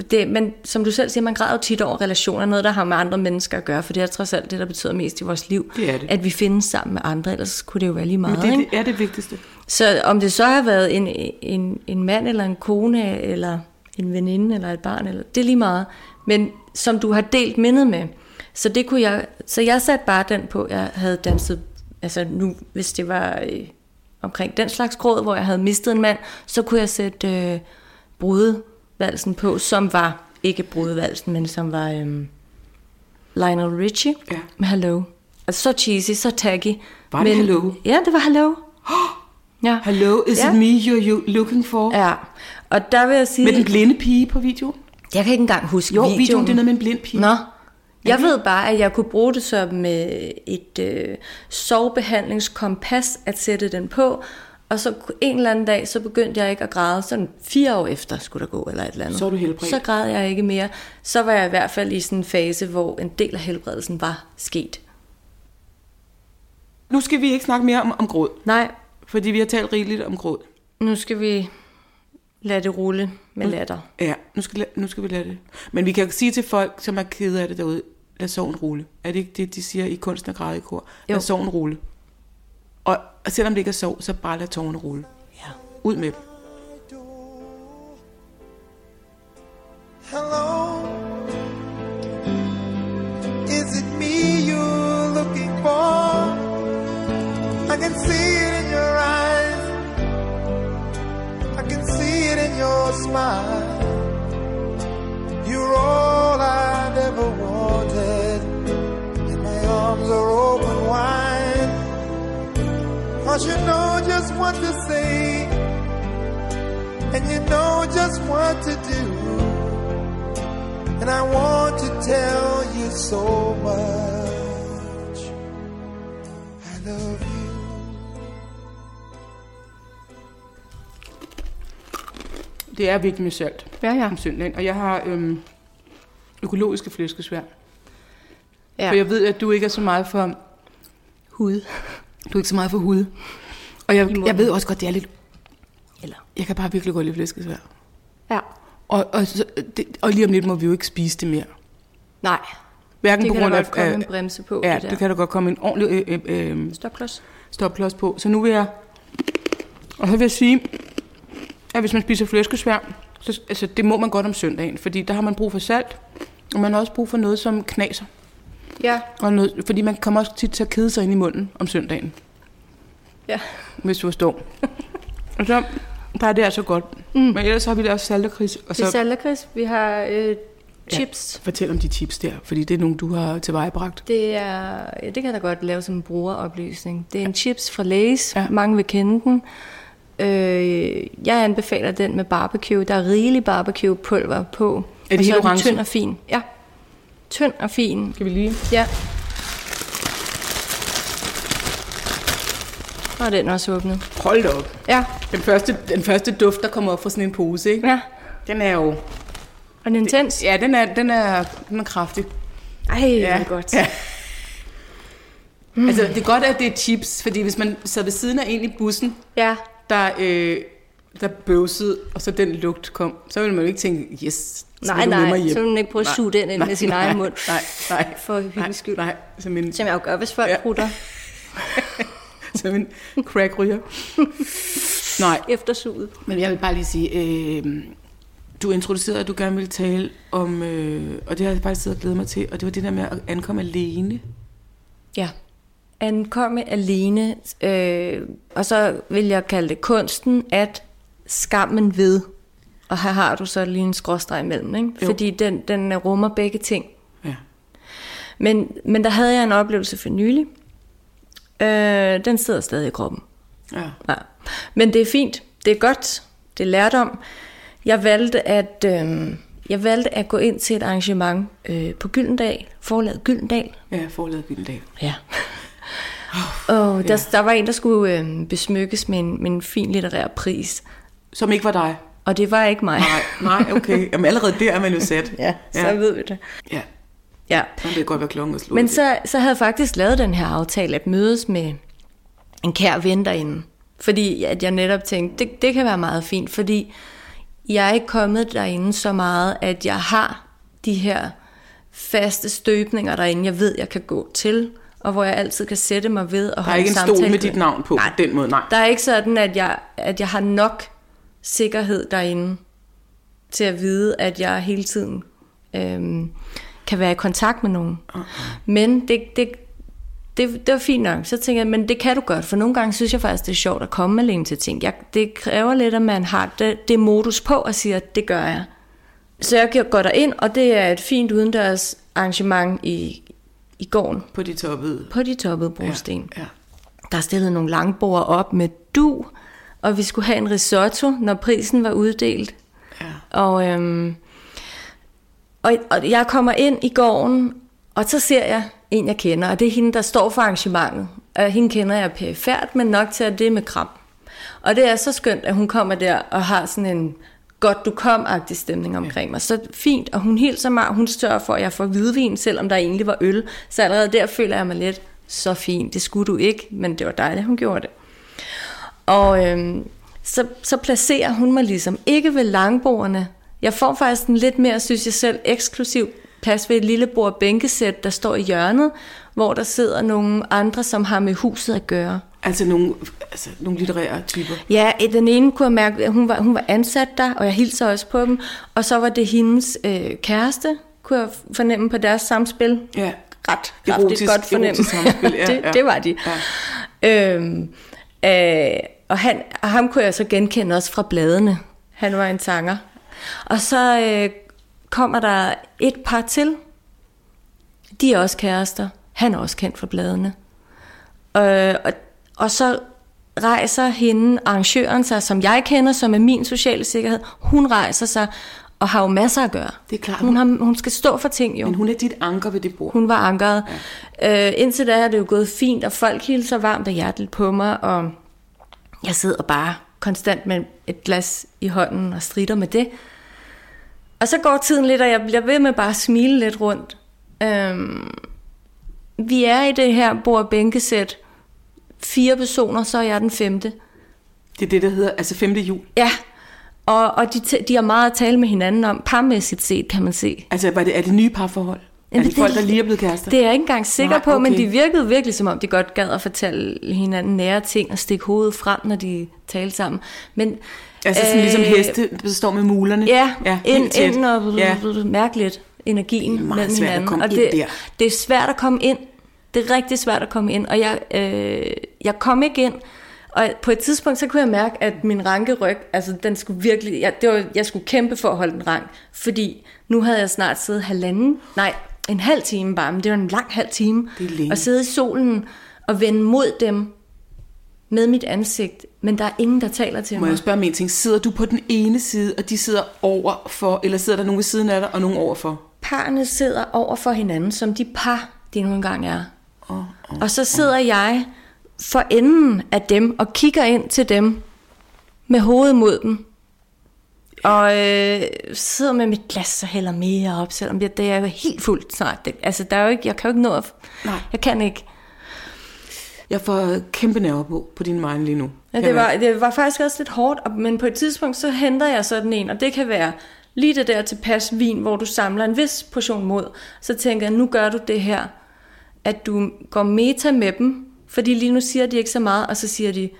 det, men som du selv siger, man græder jo tit over relationer, noget der har med andre mennesker at gøre, for det er trods alt det, der betyder mest i vores liv. Det er det. At vi findes sammen med andre, ellers kunne det jo være lige meget. Men det, ikke? det er det vigtigste. Så om det så har været en, en, en mand, eller en kone, eller en veninde, eller et barn, eller, det er lige meget. Men som du har delt mindet med. Så det kunne jeg, så jeg satte bare den på, jeg havde danset, altså nu, hvis det var øh, omkring den slags gråd, hvor jeg havde mistet en mand, så kunne jeg sætte øh, brudevalsen på, som var, ikke brudevalsen, men som var øh, Lionel Richie Ja. med Hello. Altså så cheesy, så taggy. Var det Hello? Ja, det var Hello. Ja. Hello, is Ja. it me you're you looking for? Ja, og der vil jeg sige, Med den blinde pige på video? jeg kan ikke engang huske Jo, videoen. videoen, det er noget med en blind pige. Nå, jeg ved bare, at jeg kunne bruge det som øh, et øh, sovebehandlingskompas at sætte den på, og så en eller anden dag, så begyndte jeg ikke at græde. Sådan fire år efter skulle der gå, eller et eller andet. Så er du helbredt. Så græd jeg ikke mere. Så var jeg i hvert fald i sådan en fase, hvor en del af helbredelsen var sket. Nu skal vi ikke snakke mere om, om gråd, Nej, fordi vi har talt rigeligt om gråd. nu skal vi lade det rulle med latter. Ja, nu skal, nu skal vi lade det. Men vi kan sige til folk, som er kede af det derude, lad sorgen rulle. Er det ikke det, de siger i kunsten og græde i kor? Lad Jo. sorgen rulle. Og, og selvom det ikke er sorg, så bare lad tårerne rulle. Ja. Ud med dem. Hello, is it me you're looking for? I can see it in your eyes, I can see it in your smile. You're all I've ever wanted, and my arms are open wide. Cause you know just what to say, and you know just what to do. And I want to tell you so much. I love you. Det er virkelig med salt Ja, ja. om søndagen. Og jeg har øhm, økologiske flæskesvær. ja. For jeg ved, at du ikke er så meget for hud. Du er ikke så meget for hud. Og jeg, jeg ved også godt, det er lidt... Eller, Jeg kan bare virkelig godt lide flæskesvær. ja. Og, og, så, det, og lige om lidt må vi jo ikke spise det mere. Nej, Hverken det på kan der grund af... godt komme af- en bremse på. Ja, det, der. det kan der godt komme en ordentlig øh, øh, øh, Stopklods. stopklods på. Så nu vil jeg... Og så vil jeg sige, at hvis man spiser flæskesvær, så altså, det må man godt om søndagen, fordi der har man brug for salt, og man har også brug for noget, som knaser. Ja. Og noget, fordi man kommer også tit til at kede sig ind i munden om søndagen, Ja. hvis du forstår. og så der er det altså godt. Mm. Men ellers har vi lavet salterkris. Og Det er så salakris. Vi har øh, chips. fortæl om de chips der, fordi det er nogle, du har tilvejebragt. Det er, ja, det kan jeg da godt lave som en brugeroplysning. Det er en chips fra Lay's. Ja. Ja. Mange vil kende den. Øh, jeg anbefaler den med barbecue. Der er rigelig barbecue pulver på. Er det Og så helt orange? tynd og fin. Ja. Tynd og fin. Skal vi lige? Ja. Og den er også åbnet. Hold da op. Ja. Den første, den første duft, der kommer op fra sådan en pose, ikke? Ja. Den er jo... Og den er intens. Ja, den er, den er, den er kraftig. Ej, ja. det er godt. Ja. Mm. Altså, det er godt, at det er chips, fordi hvis man sad ved siden af en i bussen, ja. der, øh, der bøvsede, og så den lugt kom, så ville man jo ikke tænke, yes, Nej, nej, så vil man ikke prøve at suge den ind nej, med sin nej, egen mund. Nej, nej. For hyggens skyld. Nej, som en, Som jeg jo gør, hvis folk ja. prutter som en crackryger. nej, efter suget. men jeg vil bare lige sige, øh, du introducerede, at du gerne ville tale om, øh, og det har jeg faktisk siddet og glædet mig til, og det var det der med at ankomme alene. Ja. Ankomme alene, øh, og så vil jeg kalde det kunsten at skammen ved. Og her har du så lige en skråstreg imellem, ikke? Jo. fordi den, den rummer begge ting. Ja. Men, men der havde jeg en oplevelse for nylig. Øh, den sidder stadig i kroppen. Ja. Ja. Men det er fint. Det er godt. Det er lærdom. Jeg valgte at, øh, jeg valgte at gå ind til et arrangement øh, på Gyldendal, forlaget Gyldendal. Ja, forladet Gyldendal. Ja. Og der, der var en, der skulle øh, besmykkes med en, med en fin litterær pris. Som ikke var dig. Og det var ikke mig. Nej, nej, okay. Jamen allerede der er man jo sat. Ja, så Ja. ved vi det. Ja, Ja. så det kan godt være klokken slå Men så, så havde jeg faktisk lavet den her aftale at mødes med en kær ven derinde. Fordi at jeg netop tænkte, det, det kan være meget fint, fordi jeg er ikke kommet derinde så meget, at jeg har de her faste støbninger derinde, jeg ved, jeg kan gå til, og hvor jeg altid kan sætte mig ved og Der er holde ikke en samtale stol med med- dit navn på, Nej. på den måde, nej. Der er ikke sådan, at jeg, at jeg har nok sikkerhed derinde til at vide, at jeg hele tiden øhm, kan være i kontakt med nogen. Uh-huh. Men det, det, det, det var fint nok. Så tænkte jeg, men det kan du godt, for nogle gange synes jeg faktisk, det er sjovt at komme alene til ting. Jeg, det kræver lidt, at man har det, det modus på og siger, at det gør jeg. Så jeg går ind og det er et fint udendørs arrangement i, i gården På de toppede. på de toppede brosten. Ja. Der stillede nogle langbord op med du, og vi skulle have en risotto, når prisen var uddelt. Ja. Og, øhm, og, og jeg kommer ind i gården, og så ser jeg en, jeg kender, og det er hende, der står for arrangementet. Og hende kender jeg perifært, men nok til, at det er med kram. Og det er så skønt, at hun kommer der og har sådan en godt du kom-agtig stemning omkring mig. Så fint, og hun hilser mig, og hun sørger for, at jeg får hvidvin, selvom der egentlig var øl. Så allerede der føler jeg mig lidt så fint. Det skulle du ikke, men det var dejligt, hun gjorde det. Og øhm, så, så placerer hun mig ligesom ikke ved langbordene. Jeg får faktisk en lidt mere, synes jeg selv, eksklusiv plads ved et lille bord bænkesæt, der står i hjørnet, hvor der sidder nogle andre, som har med huset at gøre. Altså nogle, altså nogle litterære typer. Ja, den ene kunne jeg mærke, at hun var, hun var ansat der, og jeg hilser også på dem. Og så var det hendes øh, kæreste, kunne jeg fornemme på deres samspil. Ja. Ret kraftigt Erotisk- godt fornemme. erotisk samspil, ja, det, ja. det var de. Ja. Øhm, øh, og, han, og ham kunne jeg så genkende også fra bladene. Han var en sanger. Og så øh, kommer der et par til. De er også kærester. Han er også kendt fra bladene. Øh, og, og så rejser hende, arrangøren sig, som jeg kender, som er min sociale sikkerhed. Hun rejser sig og har jo masser at gøre. Det er klart. Hun, har, hun skal stå for ting jo. Men hun er dit anker ved det bord. Hun var ankeret. Ja. Øh, indtil da er det jo gået fint, og folk hilser varmt og hjerteligt på mig, og jeg sidder bare konstant med et glas i hånden og strider med det. Og så går tiden lidt, og jeg bliver ved med bare at smile lidt rundt. Øhm, vi er i det her bord bænkesæt. Fire personer, så er jeg den femte. Det er det, der hedder, altså 5. jul. Ja, og, og de, de har meget at tale med hinanden om. Parmæssigt set, kan man se. Altså, var det, er det nye parforhold? Er det det- folk, der lige er blevet kærester? Det er jeg ikke engang sikker Nej, på, men de virkede virkelig som om, de godt gad at fortælle hinanden nære ting og stikke hovedet frem, når de talte sammen. Men, altså sådan ligesom heste, der står med mulerne? Ja, ja ind, ind og Ja. mærkeligt energien Det er mellem hinanden. og det, der. det er svært at komme ind. Det er rigtig svært at komme ind, og jeg, øh, jeg kom ikke ind. Og på et tidspunkt, så kunne jeg mærke, at min ranke ryg, altså den skulle virkelig, jeg, det var, jeg skulle kæmpe for at holde den rank, fordi nu havde jeg snart siddet halvanden, nej, en halv time bare, men det var en lang halv time, og sidde i solen og vende mod dem, med mit ansigt, men der er ingen, der taler til Må mig. jeg spørge om en ting? Sidder du på den ene side, og de sidder over for, eller sidder der nogen ved siden af dig, og nogen over for? Parerne sidder over for hinanden, som de par, de nu engang er. Og så sidder jeg for enden af dem og kigger ind til dem med hovedet mod dem. Og øh, sidder med mit glas og hælder mere op, selvom det, det er jo helt fuldt snart. Det, altså, der er jo ikke, jeg kan jo ikke nå at... Nej. Jeg kan ikke. Jeg får kæmpe nerver på, på din mind lige nu. Ja, det, jeg var, det var faktisk også lidt hårdt, og- men på et tidspunkt så henter jeg sådan en, og det kan være lige det der tilpas vin, hvor du samler en vis portion mod. Så tænker jeg, nu gør du det her, at du går meta med dem, fordi lige nu siger de ikke så meget, og så siger de,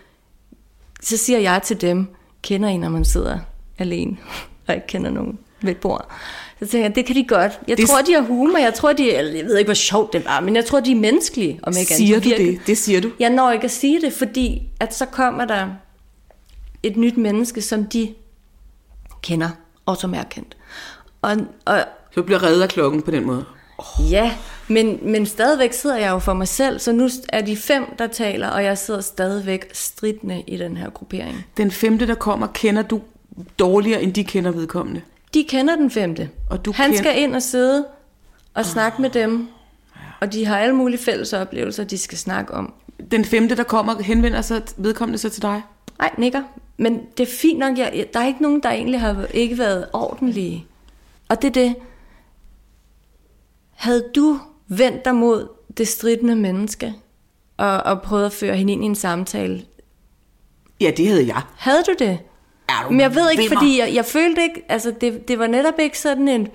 så siger jeg til dem, kender I, når man sidder alene, og ikke kender nogen ved et bord. Så tænker jeg, det kan de godt. Jeg Det- tror, de har humor. Jeg tror, de, eller jeg ved ikke, hvor sjovt det var, men jeg tror, de er menneskelige. Om ikke andet. Siger du Virkelig. det? Det siger du. Jeg når ikke at sige det, fordi at så kommer der et nyt menneske, som de kender, og som er kendt. Og, og Så bliver reddet af klokken på den måde. ja, men, men stadigvæk sidder jeg jo for mig selv, så nu er de fem, der taler, og jeg sidder stadigvæk stridende i den her gruppering. Den femte, der kommer, kender du dårligere, end de kender vedkommende. De kender den femte. Og du Han kend- skal ind og sidde og snakke med dem, og de har alle mulige fælles oplevelser, de skal snakke om. Den femte, der kommer, henvender sig vedkommende sig til dig. Nej, nikker. Men det er fint nok. Jeg- der er ikke nogen, der egentlig har ikke været ordentlige. Og det er det. Havde du vendt dig mod det stridende menneske, og, og prøvet at føre hende ind i en samtale, Ja, det havde jeg. havde du det? Er du Men jeg ved ikke, vimmer? fordi jeg, jeg følte ikke, altså det, det var netop ikke sådan en, der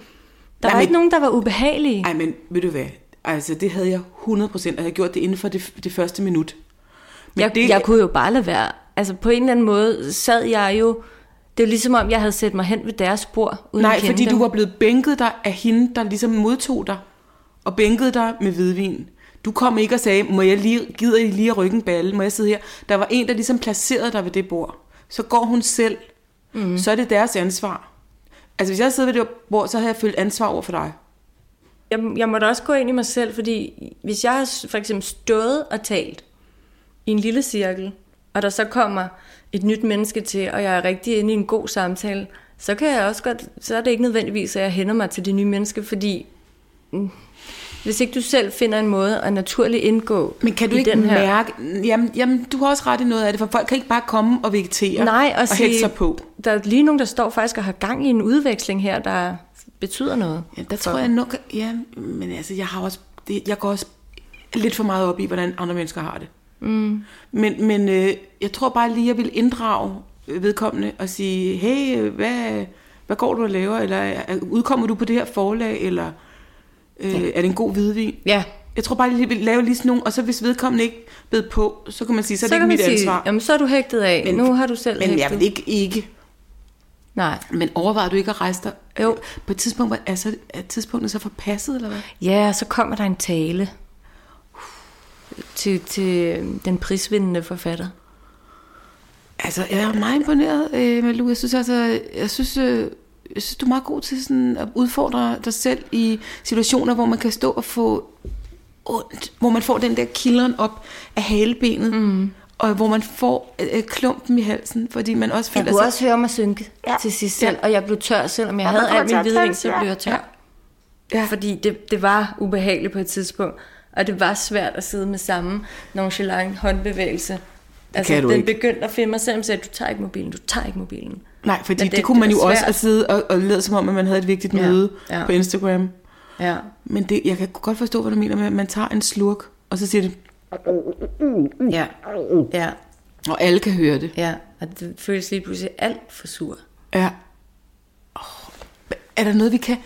Nej, var men- ikke nogen, der var ubehagelige. Ej, men ved du hvad? Altså, det havde jeg 100%, og jeg havde gjort det inden for det, det første minut. Men jeg, det, jeg kunne jo bare lade være. Altså på en eller anden måde sad jeg jo, det er ligesom om, jeg havde sat mig hen ved deres bord, uden Nej, at kende fordi dem. du var blevet bænket dig af hende, der ligesom modtog dig, og bænkede dig med hvidvin. Du kom ikke og sagde, må jeg lige, gider I lige at rykke en balle, må jeg sidde her? Der var en, der ligesom placerede dig ved det bord. Så går hun selv, mm. så er det deres ansvar. Altså hvis jeg sidder ved det bord, så havde jeg følt ansvar over for dig. Jeg, jeg måtte også gå ind i mig selv, fordi hvis jeg har for eksempel stået og talt i en lille cirkel, og der så kommer et nyt menneske til, og jeg er rigtig inde i en god samtale, så kan jeg også godt, så er det ikke nødvendigvis, at jeg hænder mig til det nye menneske, fordi mm, hvis ikke du selv finder en måde at naturligt indgå Men kan du ikke den her... mærke, jamen, jamen du har også ret i noget af det, for folk kan ikke bare komme og vegetere Nej, og, og sige, sig på. Der er lige nogen, der står faktisk og har gang i en udveksling her, der betyder noget. Ja, der tror jeg nok, ja, men altså, jeg har også, det, jeg går også lidt for meget op i, hvordan andre mennesker har det. Mm. Men, men øh, jeg tror bare lige, jeg vil inddrage vedkommende og sige, hey, øh, hvad, hvad går du og laver? Eller er- udkommer du på det her forlag? Eller øh, er det en god hvidvin? Ja, Jeg tror bare, jeg lige vil lave lige sådan nogle, og så hvis vedkommende ikke bed på, så kan man sige, så er det så ikke mit sige, ansvar. jamen så er du hægtet af, Men- nu har du selv Men hægtet. jeg vil ikke, ikke. Nej. Men overvejer du ikke at rejse dig? Jo. På et tidspunkt, er, så, er tidspunktet så forpasset, eller hvad? Ja, så kommer der en tale til, til den prisvindende forfatter. Altså, jeg er meget imponeret, øh, Malu. Jeg synes altså, jeg synes, øh, jeg synes, du er meget god til sådan at udfordre dig selv i situationer, hvor man kan stå og få ondt, hvor man får den der kilderen op af halebenet, mm. og hvor man får øh, klumpen i halsen, fordi man også Jeg føler kunne sig... også høre mig synke ja. til sidst selv, og jeg blev tør, selvom jeg Ja, havde til min hvidvin, så ja. blev jeg tør. Ja. Ja. Fordi det, det var ubehageligt på et tidspunkt, og det var svært at sidde med samme nonchalant håndbevægelse. Altså, kan du den ikke. begyndte at finde mig selv og sagde, du tager ikke mobilen, du tager ikke mobilen. Nej, fordi det, det- kunne man jo var også svært. at sidde og, og lade som om, at man havde et vigtigt Ja, møde ja. på Instagram. Ja. Men det, jeg kan godt forstå, hvad du mener med, at man tager en slurk, og så siger det, Ja. Ja. og alle kan høre det. Ja. Og det føles lige pludselig alt for sur. Ja. Oh, er der noget, vi kan...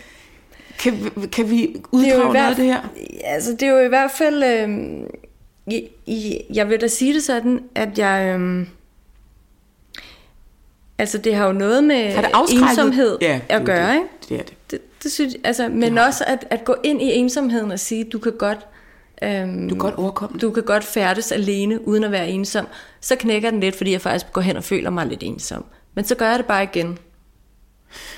Kan, kan vi uddrage noget af det her? Altså, det er jo i hvert fald... Øh, i, jeg vil da sige det sådan, at jeg... Øh, altså, det har jo noget med Har det afskrækket? ensomhed Ja, at det- gøre, det- ikke? Det er det. Det, det synes jeg, altså, men også at, at gå ind i ensomheden og sige, du kan godt... Øhm, Du kan godt overkomme. Du kan godt færdes alene, uden at være ensom. Så knækker den lidt, fordi jeg faktisk går hen og føler mig lidt ensom. Men så gør jeg det bare igen.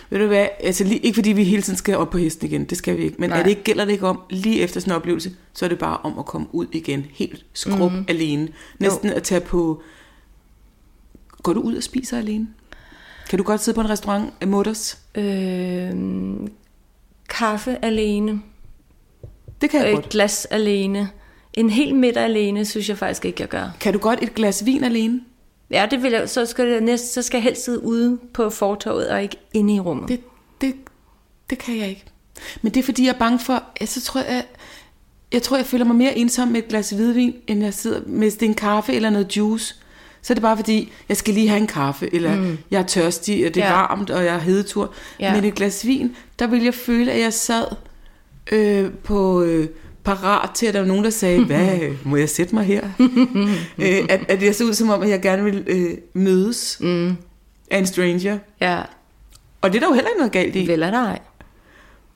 Ved du hvad, altså lige, ikke fordi vi hele tiden skal op på hesten igen, det skal vi ikke, men Nej. er det ikke, gælder det ikke om, lige efter sådan en oplevelse, så er det bare om at komme ud igen, helt skrup Mhm. mm. alene. Næsten at tage på Går du ud og spiser alene? Kan du godt sidde på en restaurant af mutters? Øh, kaffe alene. Det kan jeg Et godt. glas alene. En hel middag alene, synes jeg faktisk ikke, jeg gør. Kan du godt et glas vin alene? Ja, det vil jeg, så skal jeg næste, så skal jeg helst sidde ude på fortorvet og ikke inde i rummet. Det, det, det kan jeg ikke. Men det er fordi, jeg er bange for, jeg, så tror jeg, jeg tror, jeg føler mig mere ensom med et glas hvidvin, end jeg sidder med en kaffe eller noget juice. Så er det bare fordi, jeg skal lige have en kaffe, eller mm. jeg er tørstig, og det er Ja. varmt, og jeg er hedetur. Ja. Men et glas vin, der vil jeg føle, at jeg sad øh, på øh, parat til, at der var nogen, der sagde, hvad, må jeg sætte mig her? øh, at, at jeg så ud som om, at jeg gerne vil øh, mødes mm. af en stranger. Ja, Og det er der jo heller ikke noget galt i. vel er der ej.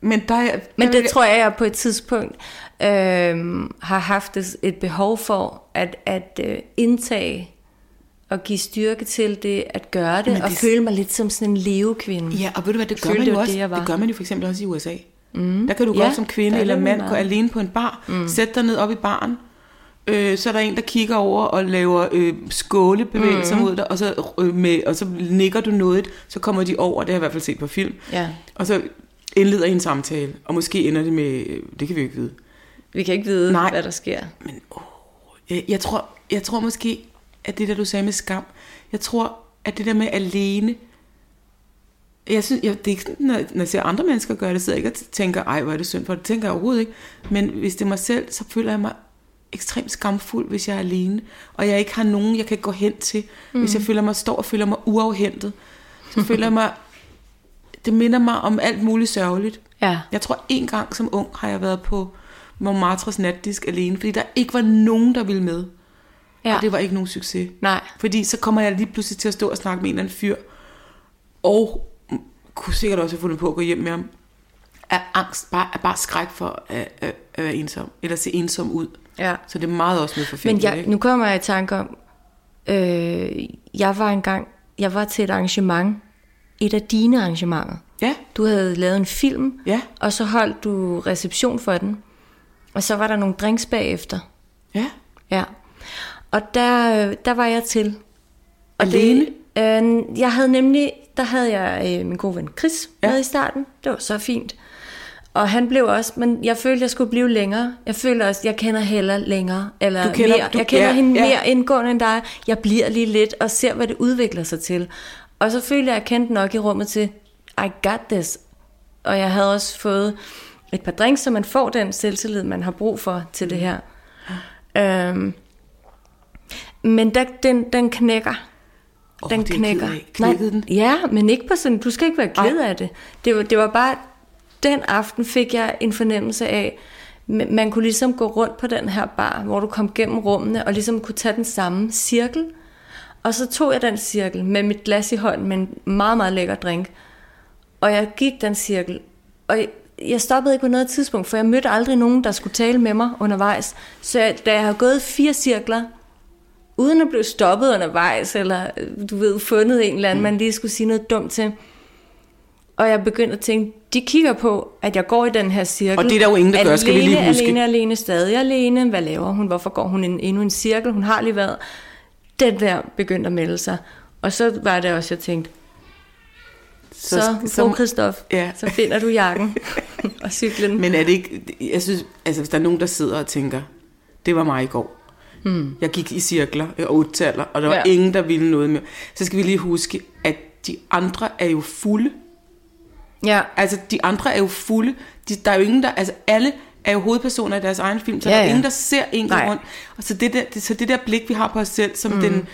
Men, der, er- Men der det vil tror jeg, jeg på et tidspunkt øh, har haft et, et behov for at, at øh, indtage og give styrke til det, at gøre det, Men og det- føle mig lidt som sådan en levekvinde. Ja, og ved du hvad, det gør man det jo også. det, Det, gør man jo for eksempel også i USA. Mm. Der kan du Ja, godt som kvinde er eller mand gå alene på en bar, mm. sætte dig ned op i baren, øh, så er der en, der kigger over og laver øh, skålebevægelser mm. mod dig, og så, øh, med, og så nikker du noget, så kommer de over, det har jeg i hvert fald set på film, Ja. og så indleder I en samtale, og måske ender det med, øh, det kan vi jo ikke vide. Vi kan ikke vide, Nej. hvad der sker. Men åh, jeg, jeg, tror, jeg tror måske, at det der, du sagde med skam, jeg tror, at det der med alene, jeg synes, jeg, det er ikke sådan, når, når jeg ser andre mennesker gøre det, sidder jeg ikke og tænker, ej, hvor er det synd for det, tænker jeg overhovedet ikke. Men hvis det er mig selv, så føler jeg mig ekstremt skamfuld, hvis jeg er alene, og jeg ikke har nogen, jeg kan gå hen til. Mm. Hvis jeg føler mig, står og føler mig uafhentet, så føler jeg mig, det minder mig om alt muligt sørgeligt. Ja. Jeg tror, en gang som ung har jeg været på Montmartres natdisk alene, fordi der ikke var nogen, der ville med. Ja. Og det var ikke nogen succes. Nej. Fordi så kommer jeg lige pludselig til at stå og snakke med en eller anden fyr, og kunne sikkert også have fundet på at gå hjem med ham, af angst, bare, bare skræk for at, at, at være ensom, eller se ensom ud. Ja. Så det er meget også noget forfærdeligt, Men jeg, ikke? nu kommer jeg i tanke om, øh, jeg var engang, jeg var til et arrangement, et af dine arrangementer. Ja, Du havde lavet en film, Ja. og så holdt du reception for den. Og så var der nogle drinks bagefter. ja. Ja. Og der, øh, der var jeg til. Og Alene? Det, øh, jeg havde nemlig, der havde jeg øh, min gode ven Chris Ja. med i starten. Det var så fint. Og han blev også, men jeg følte, jeg skulle blive længere. Jeg følte også, jeg kender Hella længere. Eller Du kender- mere. du- jeg kender ja, hende ja. mere indgående end dig. Jeg bliver lige lidt og ser, hvad det udvikler sig til. Og så følte jeg, at jeg kendte nok i rummet til, I got this. Og jeg havde også fået et par drinks, så man får den selvtillid, man har brug for til det her. Øhm, men der, den, den knækker. Åh, Den er knækker. Knækkede den? Ja, men ikke på sådan, du skal ikke være ked Ej. af det. Det var, det var bare, den aften fik jeg en fornemmelse af, man kunne ligesom gå rundt på den her bar, hvor du kom gennem rummene, og ligesom kunne tage den samme cirkel. Og så tog jeg den cirkel med mit glas i hånden med en meget, meget lækker drink. Og jeg gik den cirkel, og jeg- jeg stoppede ikke på noget tidspunkt, for jeg mødte aldrig nogen, der skulle tale med mig undervejs. Så jeg, da jeg har gået fire cirkler, uden at blive stoppet undervejs, eller du ved, fundet en eller anden, man lige skulle sige noget dumt til. Og jeg begyndte at tænke, de kigger på, at jeg går i den her cirkel. Og det er der jo ingen, der gør, skal vi lige Alene, huske. Alene, alene, stadig alene. Hvad laver hun? Hvorfor går hun en, endnu en cirkel? Hun har lige været... Den der begyndte at melde sig. Og så var det også, jeg tænkte, så, så, så Christoph, Ja. så finder du jakken og cyklen. Men er det ikke, jeg synes, altså hvis der er nogen, der sidder og tænker, det var mig i går. Hmm. Jeg gik i cirkler og ottaller, og der var Ja. ingen, der ville noget med. Så skal vi lige huske, at de andre er jo fulde. ja, Altså, de andre er jo fulde. De, der er jo ingen, der, altså alle er jo hovedpersoner i deres egen film, så Ja, der er ingen, der ser en Nej. rundt. Og så det, der, det, så det der blik, vi har på os selv, som mm. den,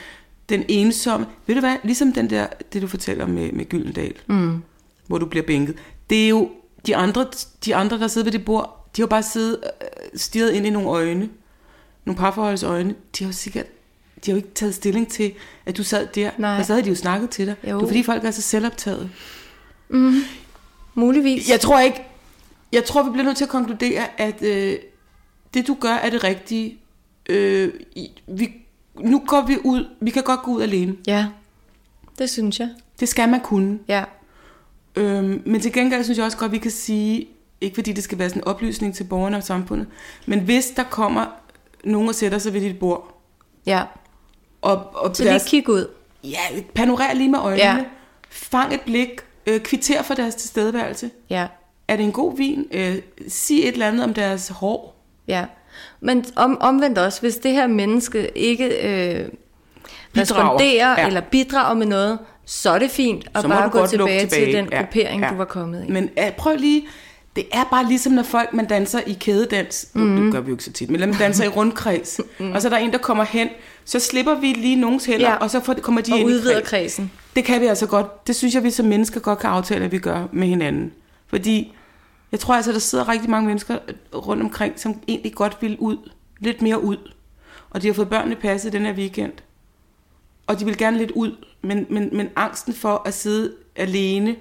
den ensomme, ved du hvad, ligesom den der, det du fortæller med, med Gyldendal, mm. hvor du bliver bænket, det er jo de andre, de andre, der sidder ved det bord, de har bare siddet øh, stirret ind i nogle øjne, nogle parforholds øjne, de har jo sikkert, de har jo ikke taget stilling til, at du sad der, Nej. og så havde de jo snakket til dig. Jo. Det er fordi, folk er så selvoptaget. muligvis. Jeg tror ikke, jeg tror, vi bliver nødt til at konkludere, at øh, det du gør er det rigtige. Øh, vi, nu går vi ud, vi kan godt gå ud alene. Ja, det synes jeg. Det skal man kunne. Ja, Øhm, men til gengæld synes jeg også godt, vi kan sige, ikke fordi det skal være sådan en oplysning til borgerne og samfundet, men hvis der kommer nogen og sætter sig ved dit bord, ja. og, og Så lige deres, kig ud. ja, panorer lige med øjnene. Ja. Fang et blik. Øh, kvitter for deres tilstedeværelse. Ja. Er det en god vin? Øh, sig et eller andet om deres hår. Ja, men om, omvendt også, hvis det her menneske ikke øh, responderer Ja. eller bidrager med noget, så er det fint at Så bare gå tilbage, tilbage. til den Ja, gruppering, ja. du var kommet i. Men uh, prøv lige, det er bare ligesom når folk, man danser i kædedans, mm. Det gør vi jo ikke så tit, men man danser i rundkreds, mm. og så er der en, der kommer hen, så slipper vi lige nogens hænder, Ja. og så får, kommer de og ind udvider i kreds. kredsen. Det kan vi altså godt, det synes jeg, vi som mennesker godt kan aftale, at vi gør med hinanden. Fordi jeg tror altså, der sidder rigtig mange mennesker rundt omkring, som egentlig godt vil ud, lidt mere ud. Og de har fået børnene passet den her weekend. Og de vil gerne lidt ud, men, men, men angsten for at sidde alene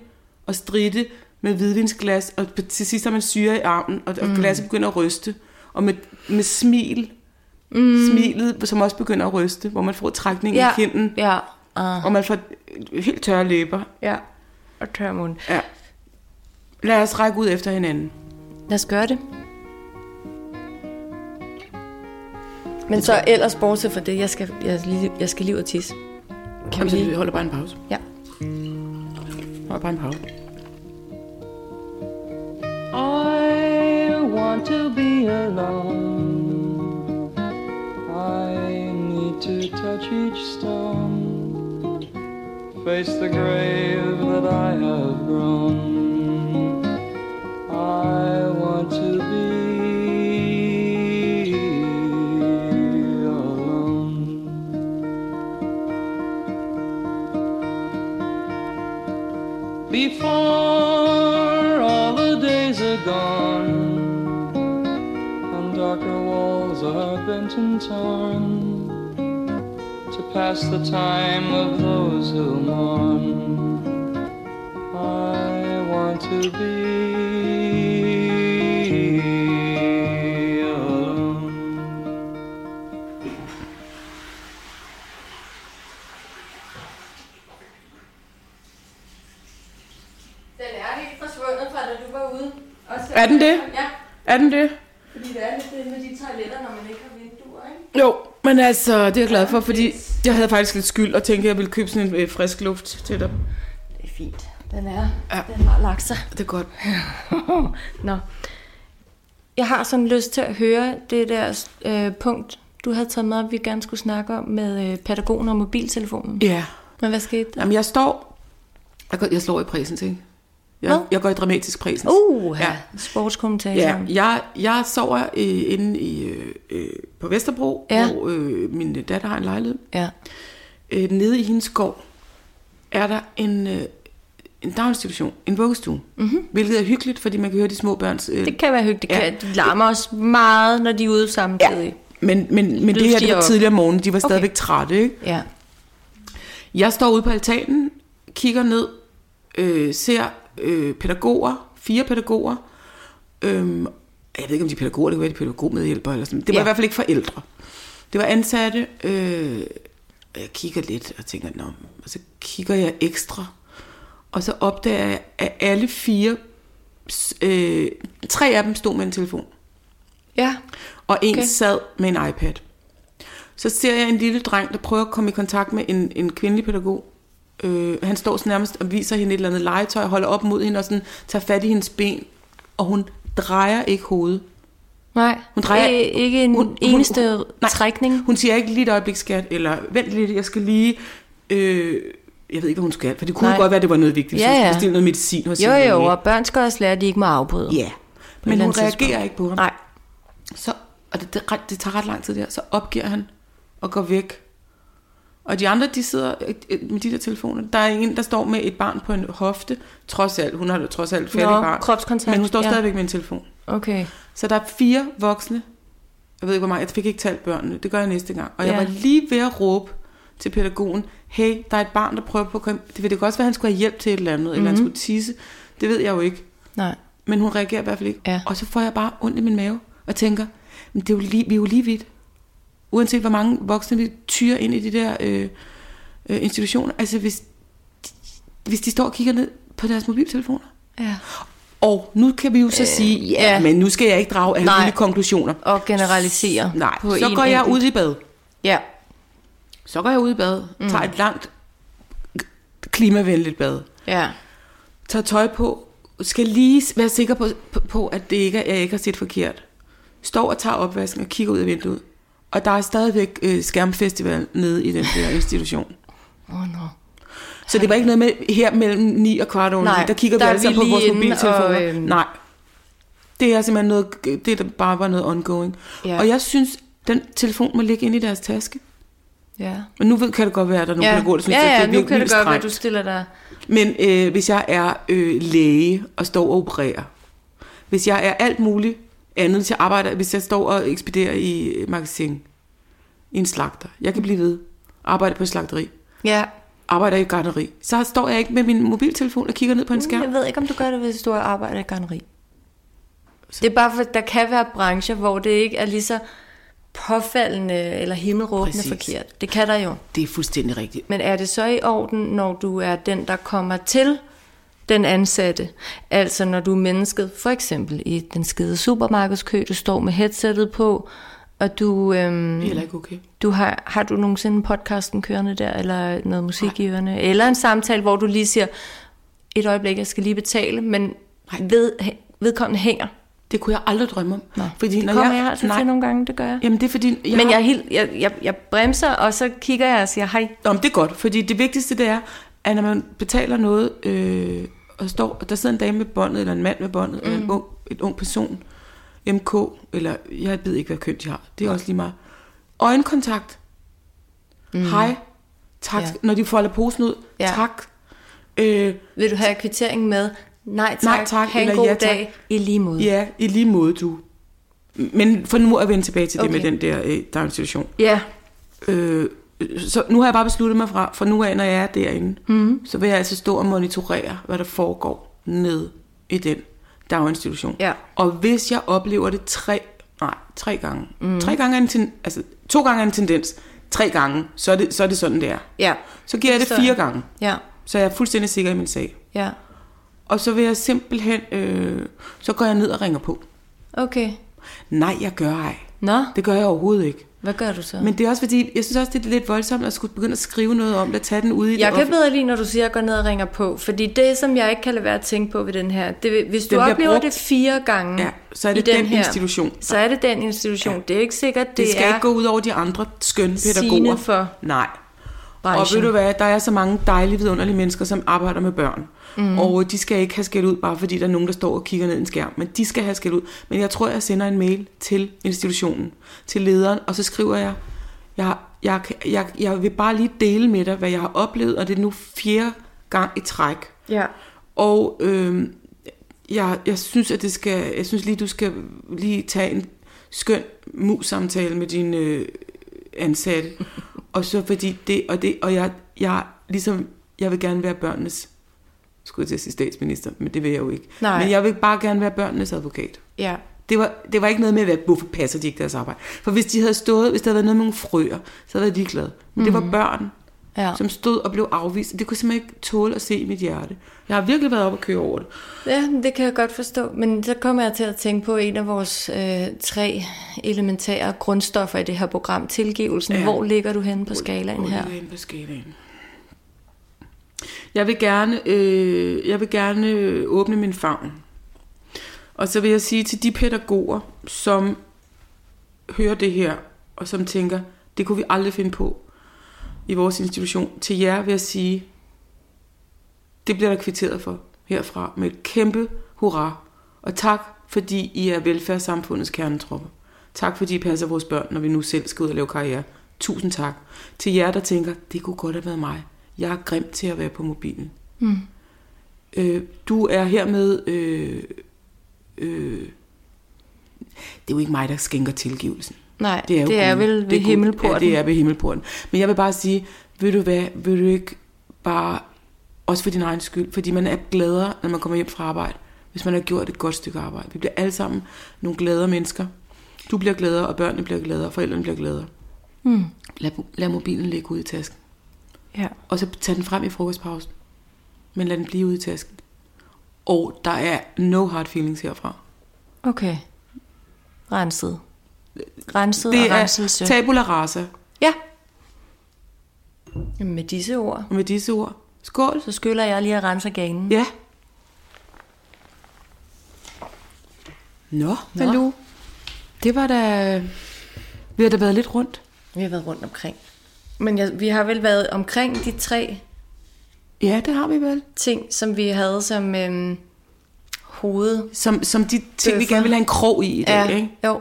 og stride med hvidvinsglas, og til sidst har man syre i armen, og, og glasset begynder at ryste. Og med, med smil, mm. smilet, som også begynder at ryste, hvor man får trækning Ja, i kinden, ja, uh, og man får helt tørre læber. ja. Og tør mund. Ja. Lad os række ud efter hinanden. Lad os gøre det. Men så ellers bortset fra det, jeg skal, jeg, lige- jeg skal lige ud og tisse. Kan Jamen, vi så vi lige? holder bare en pause. Ja. Holder bare en pause. I want to be alone. I need to touch each stone, face the grave that I have grown. I pass the time of those who mourn. Det er jeg glad for, fordi jeg havde faktisk lidt skyld og tænkte, at jeg ville købe sådan en øh, frisk luft til dig. Det er fint. Den er. Ja. Den har lagt sig. Det er godt. Nå. Jeg har sådan lyst til at høre det der øh, punkt, du havde taget med, at vi gerne skulle snakke om med øh, pædagogen og mobiltelefonen. Ja. Men hvad skete der? Jamen, jeg står... Jeg, jeg slår i præsens, ikke? Jeg, Hvad? jeg går i dramatisk præsens. Uh, Ja. sportskommentator. Ja, jeg, jeg sover øh, inde i, øh, øh, på Vesterbro, Ja. hvor øh, min datter har en lejlighed. ja. Øh, nede i hendes gård er der en, øh, en daginstitution, en vuggestue. Mm-hmm. Hvilket er hyggeligt, fordi man kan høre de små børns... Øh, Det kan være hyggeligt. Ja. De larmer os meget, når de er ude samtidig. ja. Men, men, men det her det var tidligere om morgenen, de var Okay. stadigvæk trætte, ikke? Ja. Jeg står ude på altanen, kigger ned, øh, ser øh, pædagoger, fire pædagoger. Øhm, jeg ved ikke, om de er pædagoger, det kan være, de er pædagogmedhjælpere eller sådan. Det var Ja. i hvert fald ikke forældre. Det var ansatte. Øh, jeg kigger lidt og tænker, Nå, og så kigger jeg ekstra. Og så opdager jeg, at alle fire, øh, tre af dem stod med en telefon Ja. og en okay. Okay. sad med en iPad. Så ser jeg en lille dreng, der prøver at komme i kontakt med en, en kvindelig pædagog. Øh, han står sådan nærmest og viser hende et eller andet legetøj, holder op mod hende og sådan tager fat i hendes ben, og hun drejer ikke hovedet. Nej, Hun drejer- I- ikke en hun- hun, hun- eneste hun- nej. trækning. Hun siger ikke lige et øjeblik, skat, eller vent lidt, jeg skal lige... Øh, jeg ved ikke, hvad hun skal, for det kunne Nej. godt være, det var noget vigtigt, Ja, så hun skulle ja. noget medicin hos Jo, jo, læge. og børn skal også lære, at de ikke må afbryde. Ja, men hun tidspunkt. reagerer ikke på ham. Nej. Så, og det, det, det tager ret lang tid der, så opgiver han og går væk. Og de andre, de sidder øh, øh, med de der telefoner. Der er en, der står med et barn på en hofte. Trods alt, hun har da trods alt fattig Nå, barn. kropskontakt, Men hun står ja. stadigvæk med en telefon. Okay. Så der er fire voksne. Jeg ved ikke, hvor mange. Jeg fik ikke talt børnene. Det gør jeg næste gang. Og jeg Ja. var lige ved at råbe til pædagogen. Hey, der er et barn, der prøver på at komme. Det ved det godt være, at han skulle have hjælp til et eller andet. Mm-hmm. Eller han skulle tisse. Det ved jeg jo ikke. Nej. Men hun reagerer i hvert fald ikke. Ja. Og så får jeg bare ondt i min mave og tænker, men det er jo lige, vi er jo lige vidt. Uanset hvor mange voksne vi tyrer ind i de der øh, øh, institutioner. Altså hvis, hvis de står og kigger ned på deres mobiltelefoner. Ja. Og nu kan vi jo så øh, sige, ja, ja. men nu skal jeg ikke drage alle mulige konklusioner. Og generalisere Nej, på så går jeg enkelt. ud i bad. Ja. Så går jeg ud i bad, mm. tager et langt klimavenligt bad. Ja. Tager tøj på, skal lige være sikker på, på, på at det ikke er, jeg ikke har set forkert. Står og tager opvasken og kigger ud af vinduet. Og der er stadigvæk øh, skærmfestival nede i den der institution. Åh, oh, no. Så det var ikke noget med her mellem 9 og kvart over Nej, 9. Der kigger der vi vi på vores mobiltelefoner. og, øhm, Nej. Det er simpelthen noget, det er der bare var noget ongoing. Ja. Og jeg synes, den telefon må ligge inde i deres taske. Ja. Men nu kan det godt være, at der er nogen, Ja, går, der synes, ja, at ja, det er nu kan det godt være, at du stiller dig... Men øh, hvis jeg er øh, læge og står og opererer, hvis jeg er alt muligt andet til arbejde, hvis jeg står og ekspederer i magasin, i en slagter, jeg kan blive ved, arbejde på et slagteri, Ja, arbejder i et gartneri, så står jeg ikke med min mobiltelefon og kigger ned på en skærm. jeg ved ikke, om du gør det, hvis du arbejder i garneri. Det er bare, for der kan være brancher, hvor det ikke er lige så påfaldende eller himmelråbende Præcis. forkert. Det kan der jo. Det er fuldstændig rigtigt. Men er det så i orden, når du er den, der kommer til den ansatte? Altså når du er mennesket, for eksempel i den skide supermarkedskø, du står med headsettet på, og du, øhm, Det er ikke okay. du har, har du nogensinde podcasten kørende der, eller noget musik i ørerne? Eller en samtale, hvor du lige siger, et øjeblik, jeg skal lige betale, men ved, vedkommende hænger. Det kunne jeg aldrig drømme om. Nå, fordi det kommer jeg, jeg altså nej, til nogle gange, det gør jeg. Jamen det er fordi... Jeg Men jeg, helt, jeg, jeg, jeg bremser, og så kigger jeg og siger hej. Nå, men det er godt, fordi det vigtigste det er, at når man betaler noget, øh, og står, og der sidder en dame med båndet, eller en mand med båndet, mm. eller en ung, et ung person, MK, eller jeg ved ikke, hvad køn de har. Det er også lige meget. Øjenkontakt. Mm. Hej. Tak. Ja. Når de folder posen ud. Ja. Tak. Øh, Vil du have kvittering med? Nej tak, Nej, tak, ha' en eller god ja, tak. dag i lige måde. ja, i lige måde, du. Men for nu at vende tilbage til okay. det med den der øh, daginstitution. Ja, Øh, så nu har jeg bare besluttet mig fra, for nu af, når jeg er derinde, mm. så vil jeg altså stå og monitorere, hvad der foregår ned i den daginstitution. Ja. Og hvis jeg oplever det tre, nej, tre gange, mm. tre gange er en ten, altså to gange er en tendens, tre gange, så er det, så er det sådan, det er. ja, Så giver jeg det fire jeg. gange, ja, så jeg er fuldstændig sikker i min sag. ja. Og så vil jeg simpelthen, øh, så går jeg ned og ringer på. Okay. Nej, jeg gør ej. Nå, Det gør jeg overhovedet ikke. Hvad gør du så? Men det er også fordi, jeg synes også, det er lidt voldsomt at skulle begynde at skrive noget om det, at tage den ud i jeg det kan bedre lide, når du siger, at jeg går ned og ringer på. Fordi det, som jeg ikke kan lade være at tænke på ved den her, det, hvis du Den bliver oplever brugt. det fire gange Ja, så er det i den her, institution. Så er det den institution. Ja. Det er ikke sikkert, det, Det skal er ikke gå ud over de andre skønne pædagoger. for Nej. branchen. Og ved du hvad, der er så mange dejlige, vidunderlige mennesker, som arbejder med børn. Mm. Og de skal ikke have skæld ud, bare fordi der er nogen, der står og kigger ned i en skærm. Men de skal have skæld ud. Men jeg tror, jeg sender en mail til institutionen, til lederen, og så skriver jeg, jeg, jeg, jeg, jeg vil bare lige dele med dig, hvad jeg har oplevet, og det er nu fjerde gang i træk. Ja. Og øh, jeg, jeg synes, at det skal, jeg synes lige, du skal lige tage en skøn mus-samtale med din øh, ansatte. og så fordi det, og det, og jeg, jeg, ligesom, jeg vil gerne være børnenes, skulle jeg til at sige statsminister, men det vil jeg jo ikke. Nej. Men jeg vil bare gerne være børnenes advokat. Ja. Det var, det var ikke noget med, hvorfor passer de ikke deres arbejde. For hvis de havde stået, hvis der havde været noget med nogle frøer, så havde jeg ligeglad. Men det var børn, Ja. som stod og blev afvist. Det kunne simpelthen ikke tåle at se i mit hjerte. Jeg har virkelig været op og køre over det. Ja, det kan jeg godt forstå. Men så kommer jeg til at tænke på en af vores øh, tre elementære grundstoffer i det her program, tilgivelsen. Ja. Hvor ligger du henne på skalaen Hvor her? ligger jeg inde på skalaen? Jeg vil gerne, øh, jeg vil gerne åbne min favn. Og så vil jeg sige til de pædagoger, som hører det her, og som tænker, det kunne vi aldrig finde på i vores institution. Til jer vil jeg sige, det bliver der kvitteret for herfra med et kæmpe hurra. Og tak, fordi I er velfærdssamfundets kernetropper. Tak, fordi I passer vores børn, når vi nu selv skal ud og lave karriere. Tusind tak. Til jer, der tænker, det kunne godt have været mig. Jeg er grim til at være på mobilen. Mm. Øh, du er hermed... Øh, øh, det er jo ikke mig, der skænker tilgivelsen. Nej, Det er, jo det er vel ved Det er himmelporten. Ja, det er ved himmelporten. Men jeg vil bare sige, vil du hvad, vil du ikke bare, også for din egen skyld, fordi man er gladere, når man kommer hjem fra arbejde, hvis man har gjort et godt stykke arbejde. Vi bliver alle sammen nogle gladere mennesker. Du bliver gladere, og børnene bliver gladere, og forældrene bliver gladere. Mm. Lad, lad mobilen ligge ude i tasken. Ja. Og så tag den frem i frokostpausen. Men lad den blive ude i tasken. Og der er no hard feelings herfra. Okay. Renset. Renset Det og er renselse. tabula rasa. Ja. Jamen, med disse ord. Og med disse ord, Skål. Så skyller jeg lige og renser ganen. Ja. Nå, Malu. Det var da... Vi har da været lidt rundt. Vi har været rundt omkring. Men jeg, vi har vel været omkring de tre Ja, det har vi vel. ting, som vi havde som øhm, hoved. Som, som de ting, vi Bøffer. gerne vil have en krog i i dag, ikke? jo.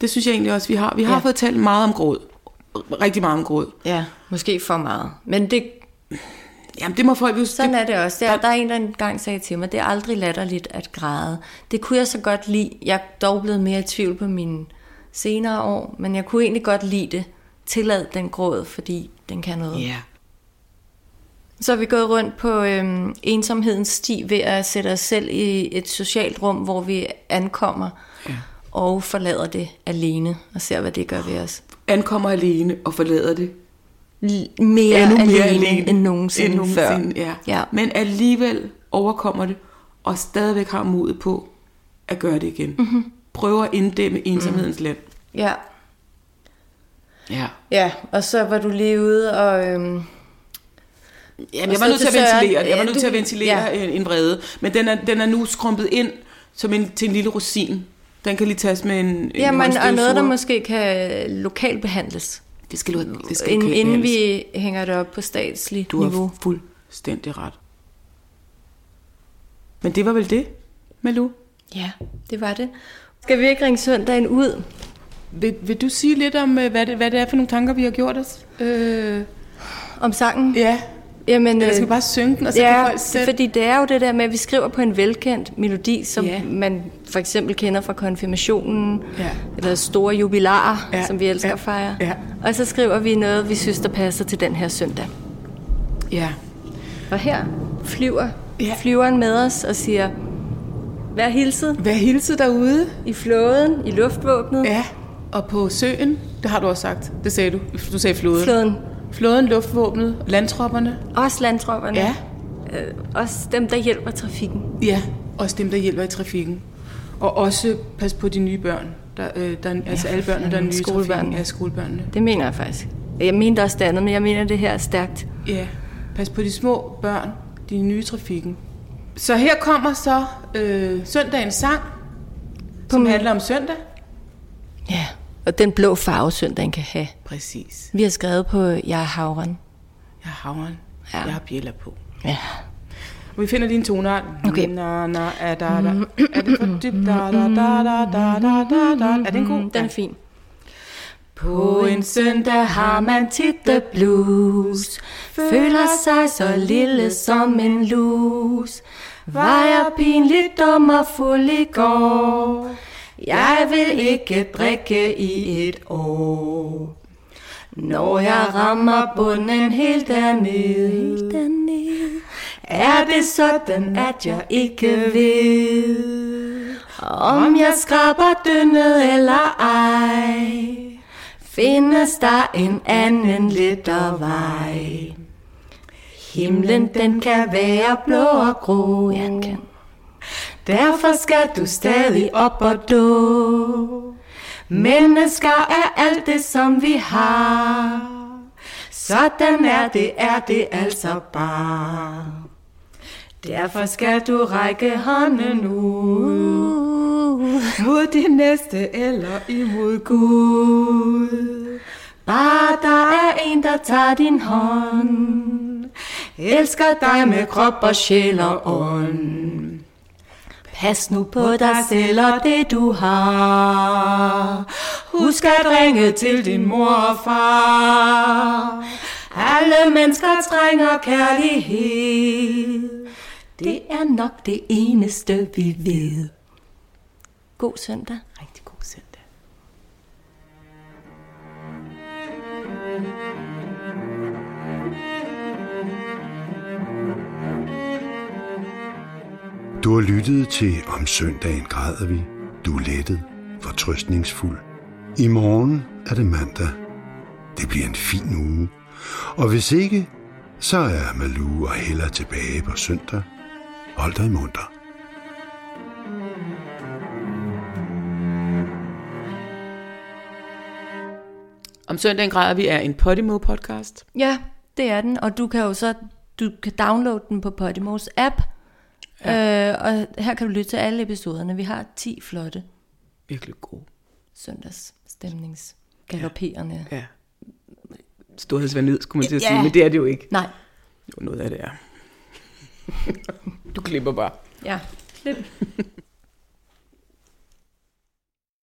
Det synes jeg egentlig også, vi har. Vi har Ja. fået talt meget om gråd. Rigtig meget om gråd. Ja, måske for meget. Men det, Jamen, det må folk jo... sådan det, er det også. Der, der er en, der engang sagde til mig, det er aldrig latterligt at græde. Det kunne jeg så godt lide. Jeg er dog blevet mere i tvivl på mine senere år, men jeg kunne egentlig godt lide det. Tillad den gråd, fordi den kan noget. Ja. Så er vi gået rundt på øhm, ensomhedens sti ved at sætte os selv i et socialt rum, hvor vi ankommer ja. og forlader det alene og ser, hvad det gør ved os. Ankommer alene og forlader det. L- mere, Endnu alene, mere alene end nogensinde, end nogensinde før. Ja. Ja. Men alligevel overkommer det, og stadigvæk har modet på at gøre det igen. Mhm. Mm-hmm. Prøver at inddæmme ensomhedens mm. land. Ja. Ja. ja, og så var du lige ude og... Øhm, Jamen, jeg var nødt til at ventilere, jeg var Ja, nødt du- til at ventilere ja. en, vrede. Men den er, den er nu skrumpet ind som en, til en lille rosin. Den kan lige tages med en, en jamen, og noget, der måske kan lokalbehandles, Det skal, du- det skal inden, ikke inden behandles. vi hænger det op på statslig Du niveau. har fuldstændig ret. Men det var vel det, Malou? Ja, det var det. Skal vi ikke ringe søndagen ud? Vil, vil du sige lidt om, øh, hvad det, hvad det er for nogle tanker, vi har gjort os? Øh, Om sangen? ja, Jamen, eller skal øh, vi bare synge den, og så kan ja, folk selv... fordi det er jo det der med, at vi skriver på en velkendt melodi, som Ja. man for eksempel kender fra konfirmationen, Ja. eller store jubilarer, Ja, som vi elsker ja, at fejre. ja. Og så skriver vi noget, vi synes, der passer til den her søndag. Ja. Og her flyver Ja. flyveren med os og siger, vær hilset Vær hilset derude. i flåden, i luftvåbnet, Ja, og på søen, det har du også sagt. Det sagde du. Du sagde flåden. flåden, Flåden, luftvåbnet, landtropperne. også landtropperne, Ja. øh, også dem, der hjælper trafikken. Ja, også dem, der hjælper i trafikken. Og også pas på de nye børn. Der, øh, der, er- altså alle børnene, der er nye i trafikken, skolebørnene. Det mener jeg faktisk. Jeg mente også det andet, men jeg mener det her er stærkt. Ja, pas på de små børn, de nye trafikken. Så her kommer så øh, søndagens sang, som min- handler om søndag. Ja, og den blå farve søndagen kan have. Præcis. Vi har skrevet på Jeg er havren. Jeg har havren. Ja. Jeg har bjæller på. Ja. Og vi finder lige en. Okay. Na, na, er, da, da. er det for dybt? Da, da, da, da, da, da, da, da. Er den god? Den er fin. På en søndag har man tit the blues Føler sig så lille som en lus Var jeg pinligt dum og fuld i går Jeg vil ikke drikke i et år. Når jeg rammer bunden helt dernede, helt dernede. Er det sådan, at jeg ikke ved Om jeg skraber dyndet eller ej. Findes der en anden lettere vej? Himlen den kan være blå og grå. Den kan Derfor skal du stadig op og dø. Mennesker er alt det som vi har Sådan er det, er det altså bare Derfor skal du række hånden ud mod din næste eller imod Gud. Bare der er en, der tager din hånd, elsker dig med krop og sjæl og ånd. Pas nu på dig selv og det du har. Husk at ringe til din mor og far. Alle mennesker trænger kærlighed. Det er nok det eneste, vi ved. God søndag. Du har lyttet til Om søndagen græder vi. Du er lettet, fortrøstningsfuld. I morgen er det mandag. Det bliver en fin uge. Og hvis ikke, så er Malou og Hella tilbage på søndag. Hold dig i munter. Om søndagen græder vi er en Podimo podcast. Ja, det er den. Og du kan jo så du kan downloade den på Podimos app. Ja. Øh, og her kan du lytte til alle episoderne. Vi har 10 flotte Virkelig god. søndagsstemnings galopperende. Ja. Storhedsvandvid, skulle man til at Ja. sige, men det er det jo ikke. Nej, Jo, noget af det er. du klipper bare. ja. Klip.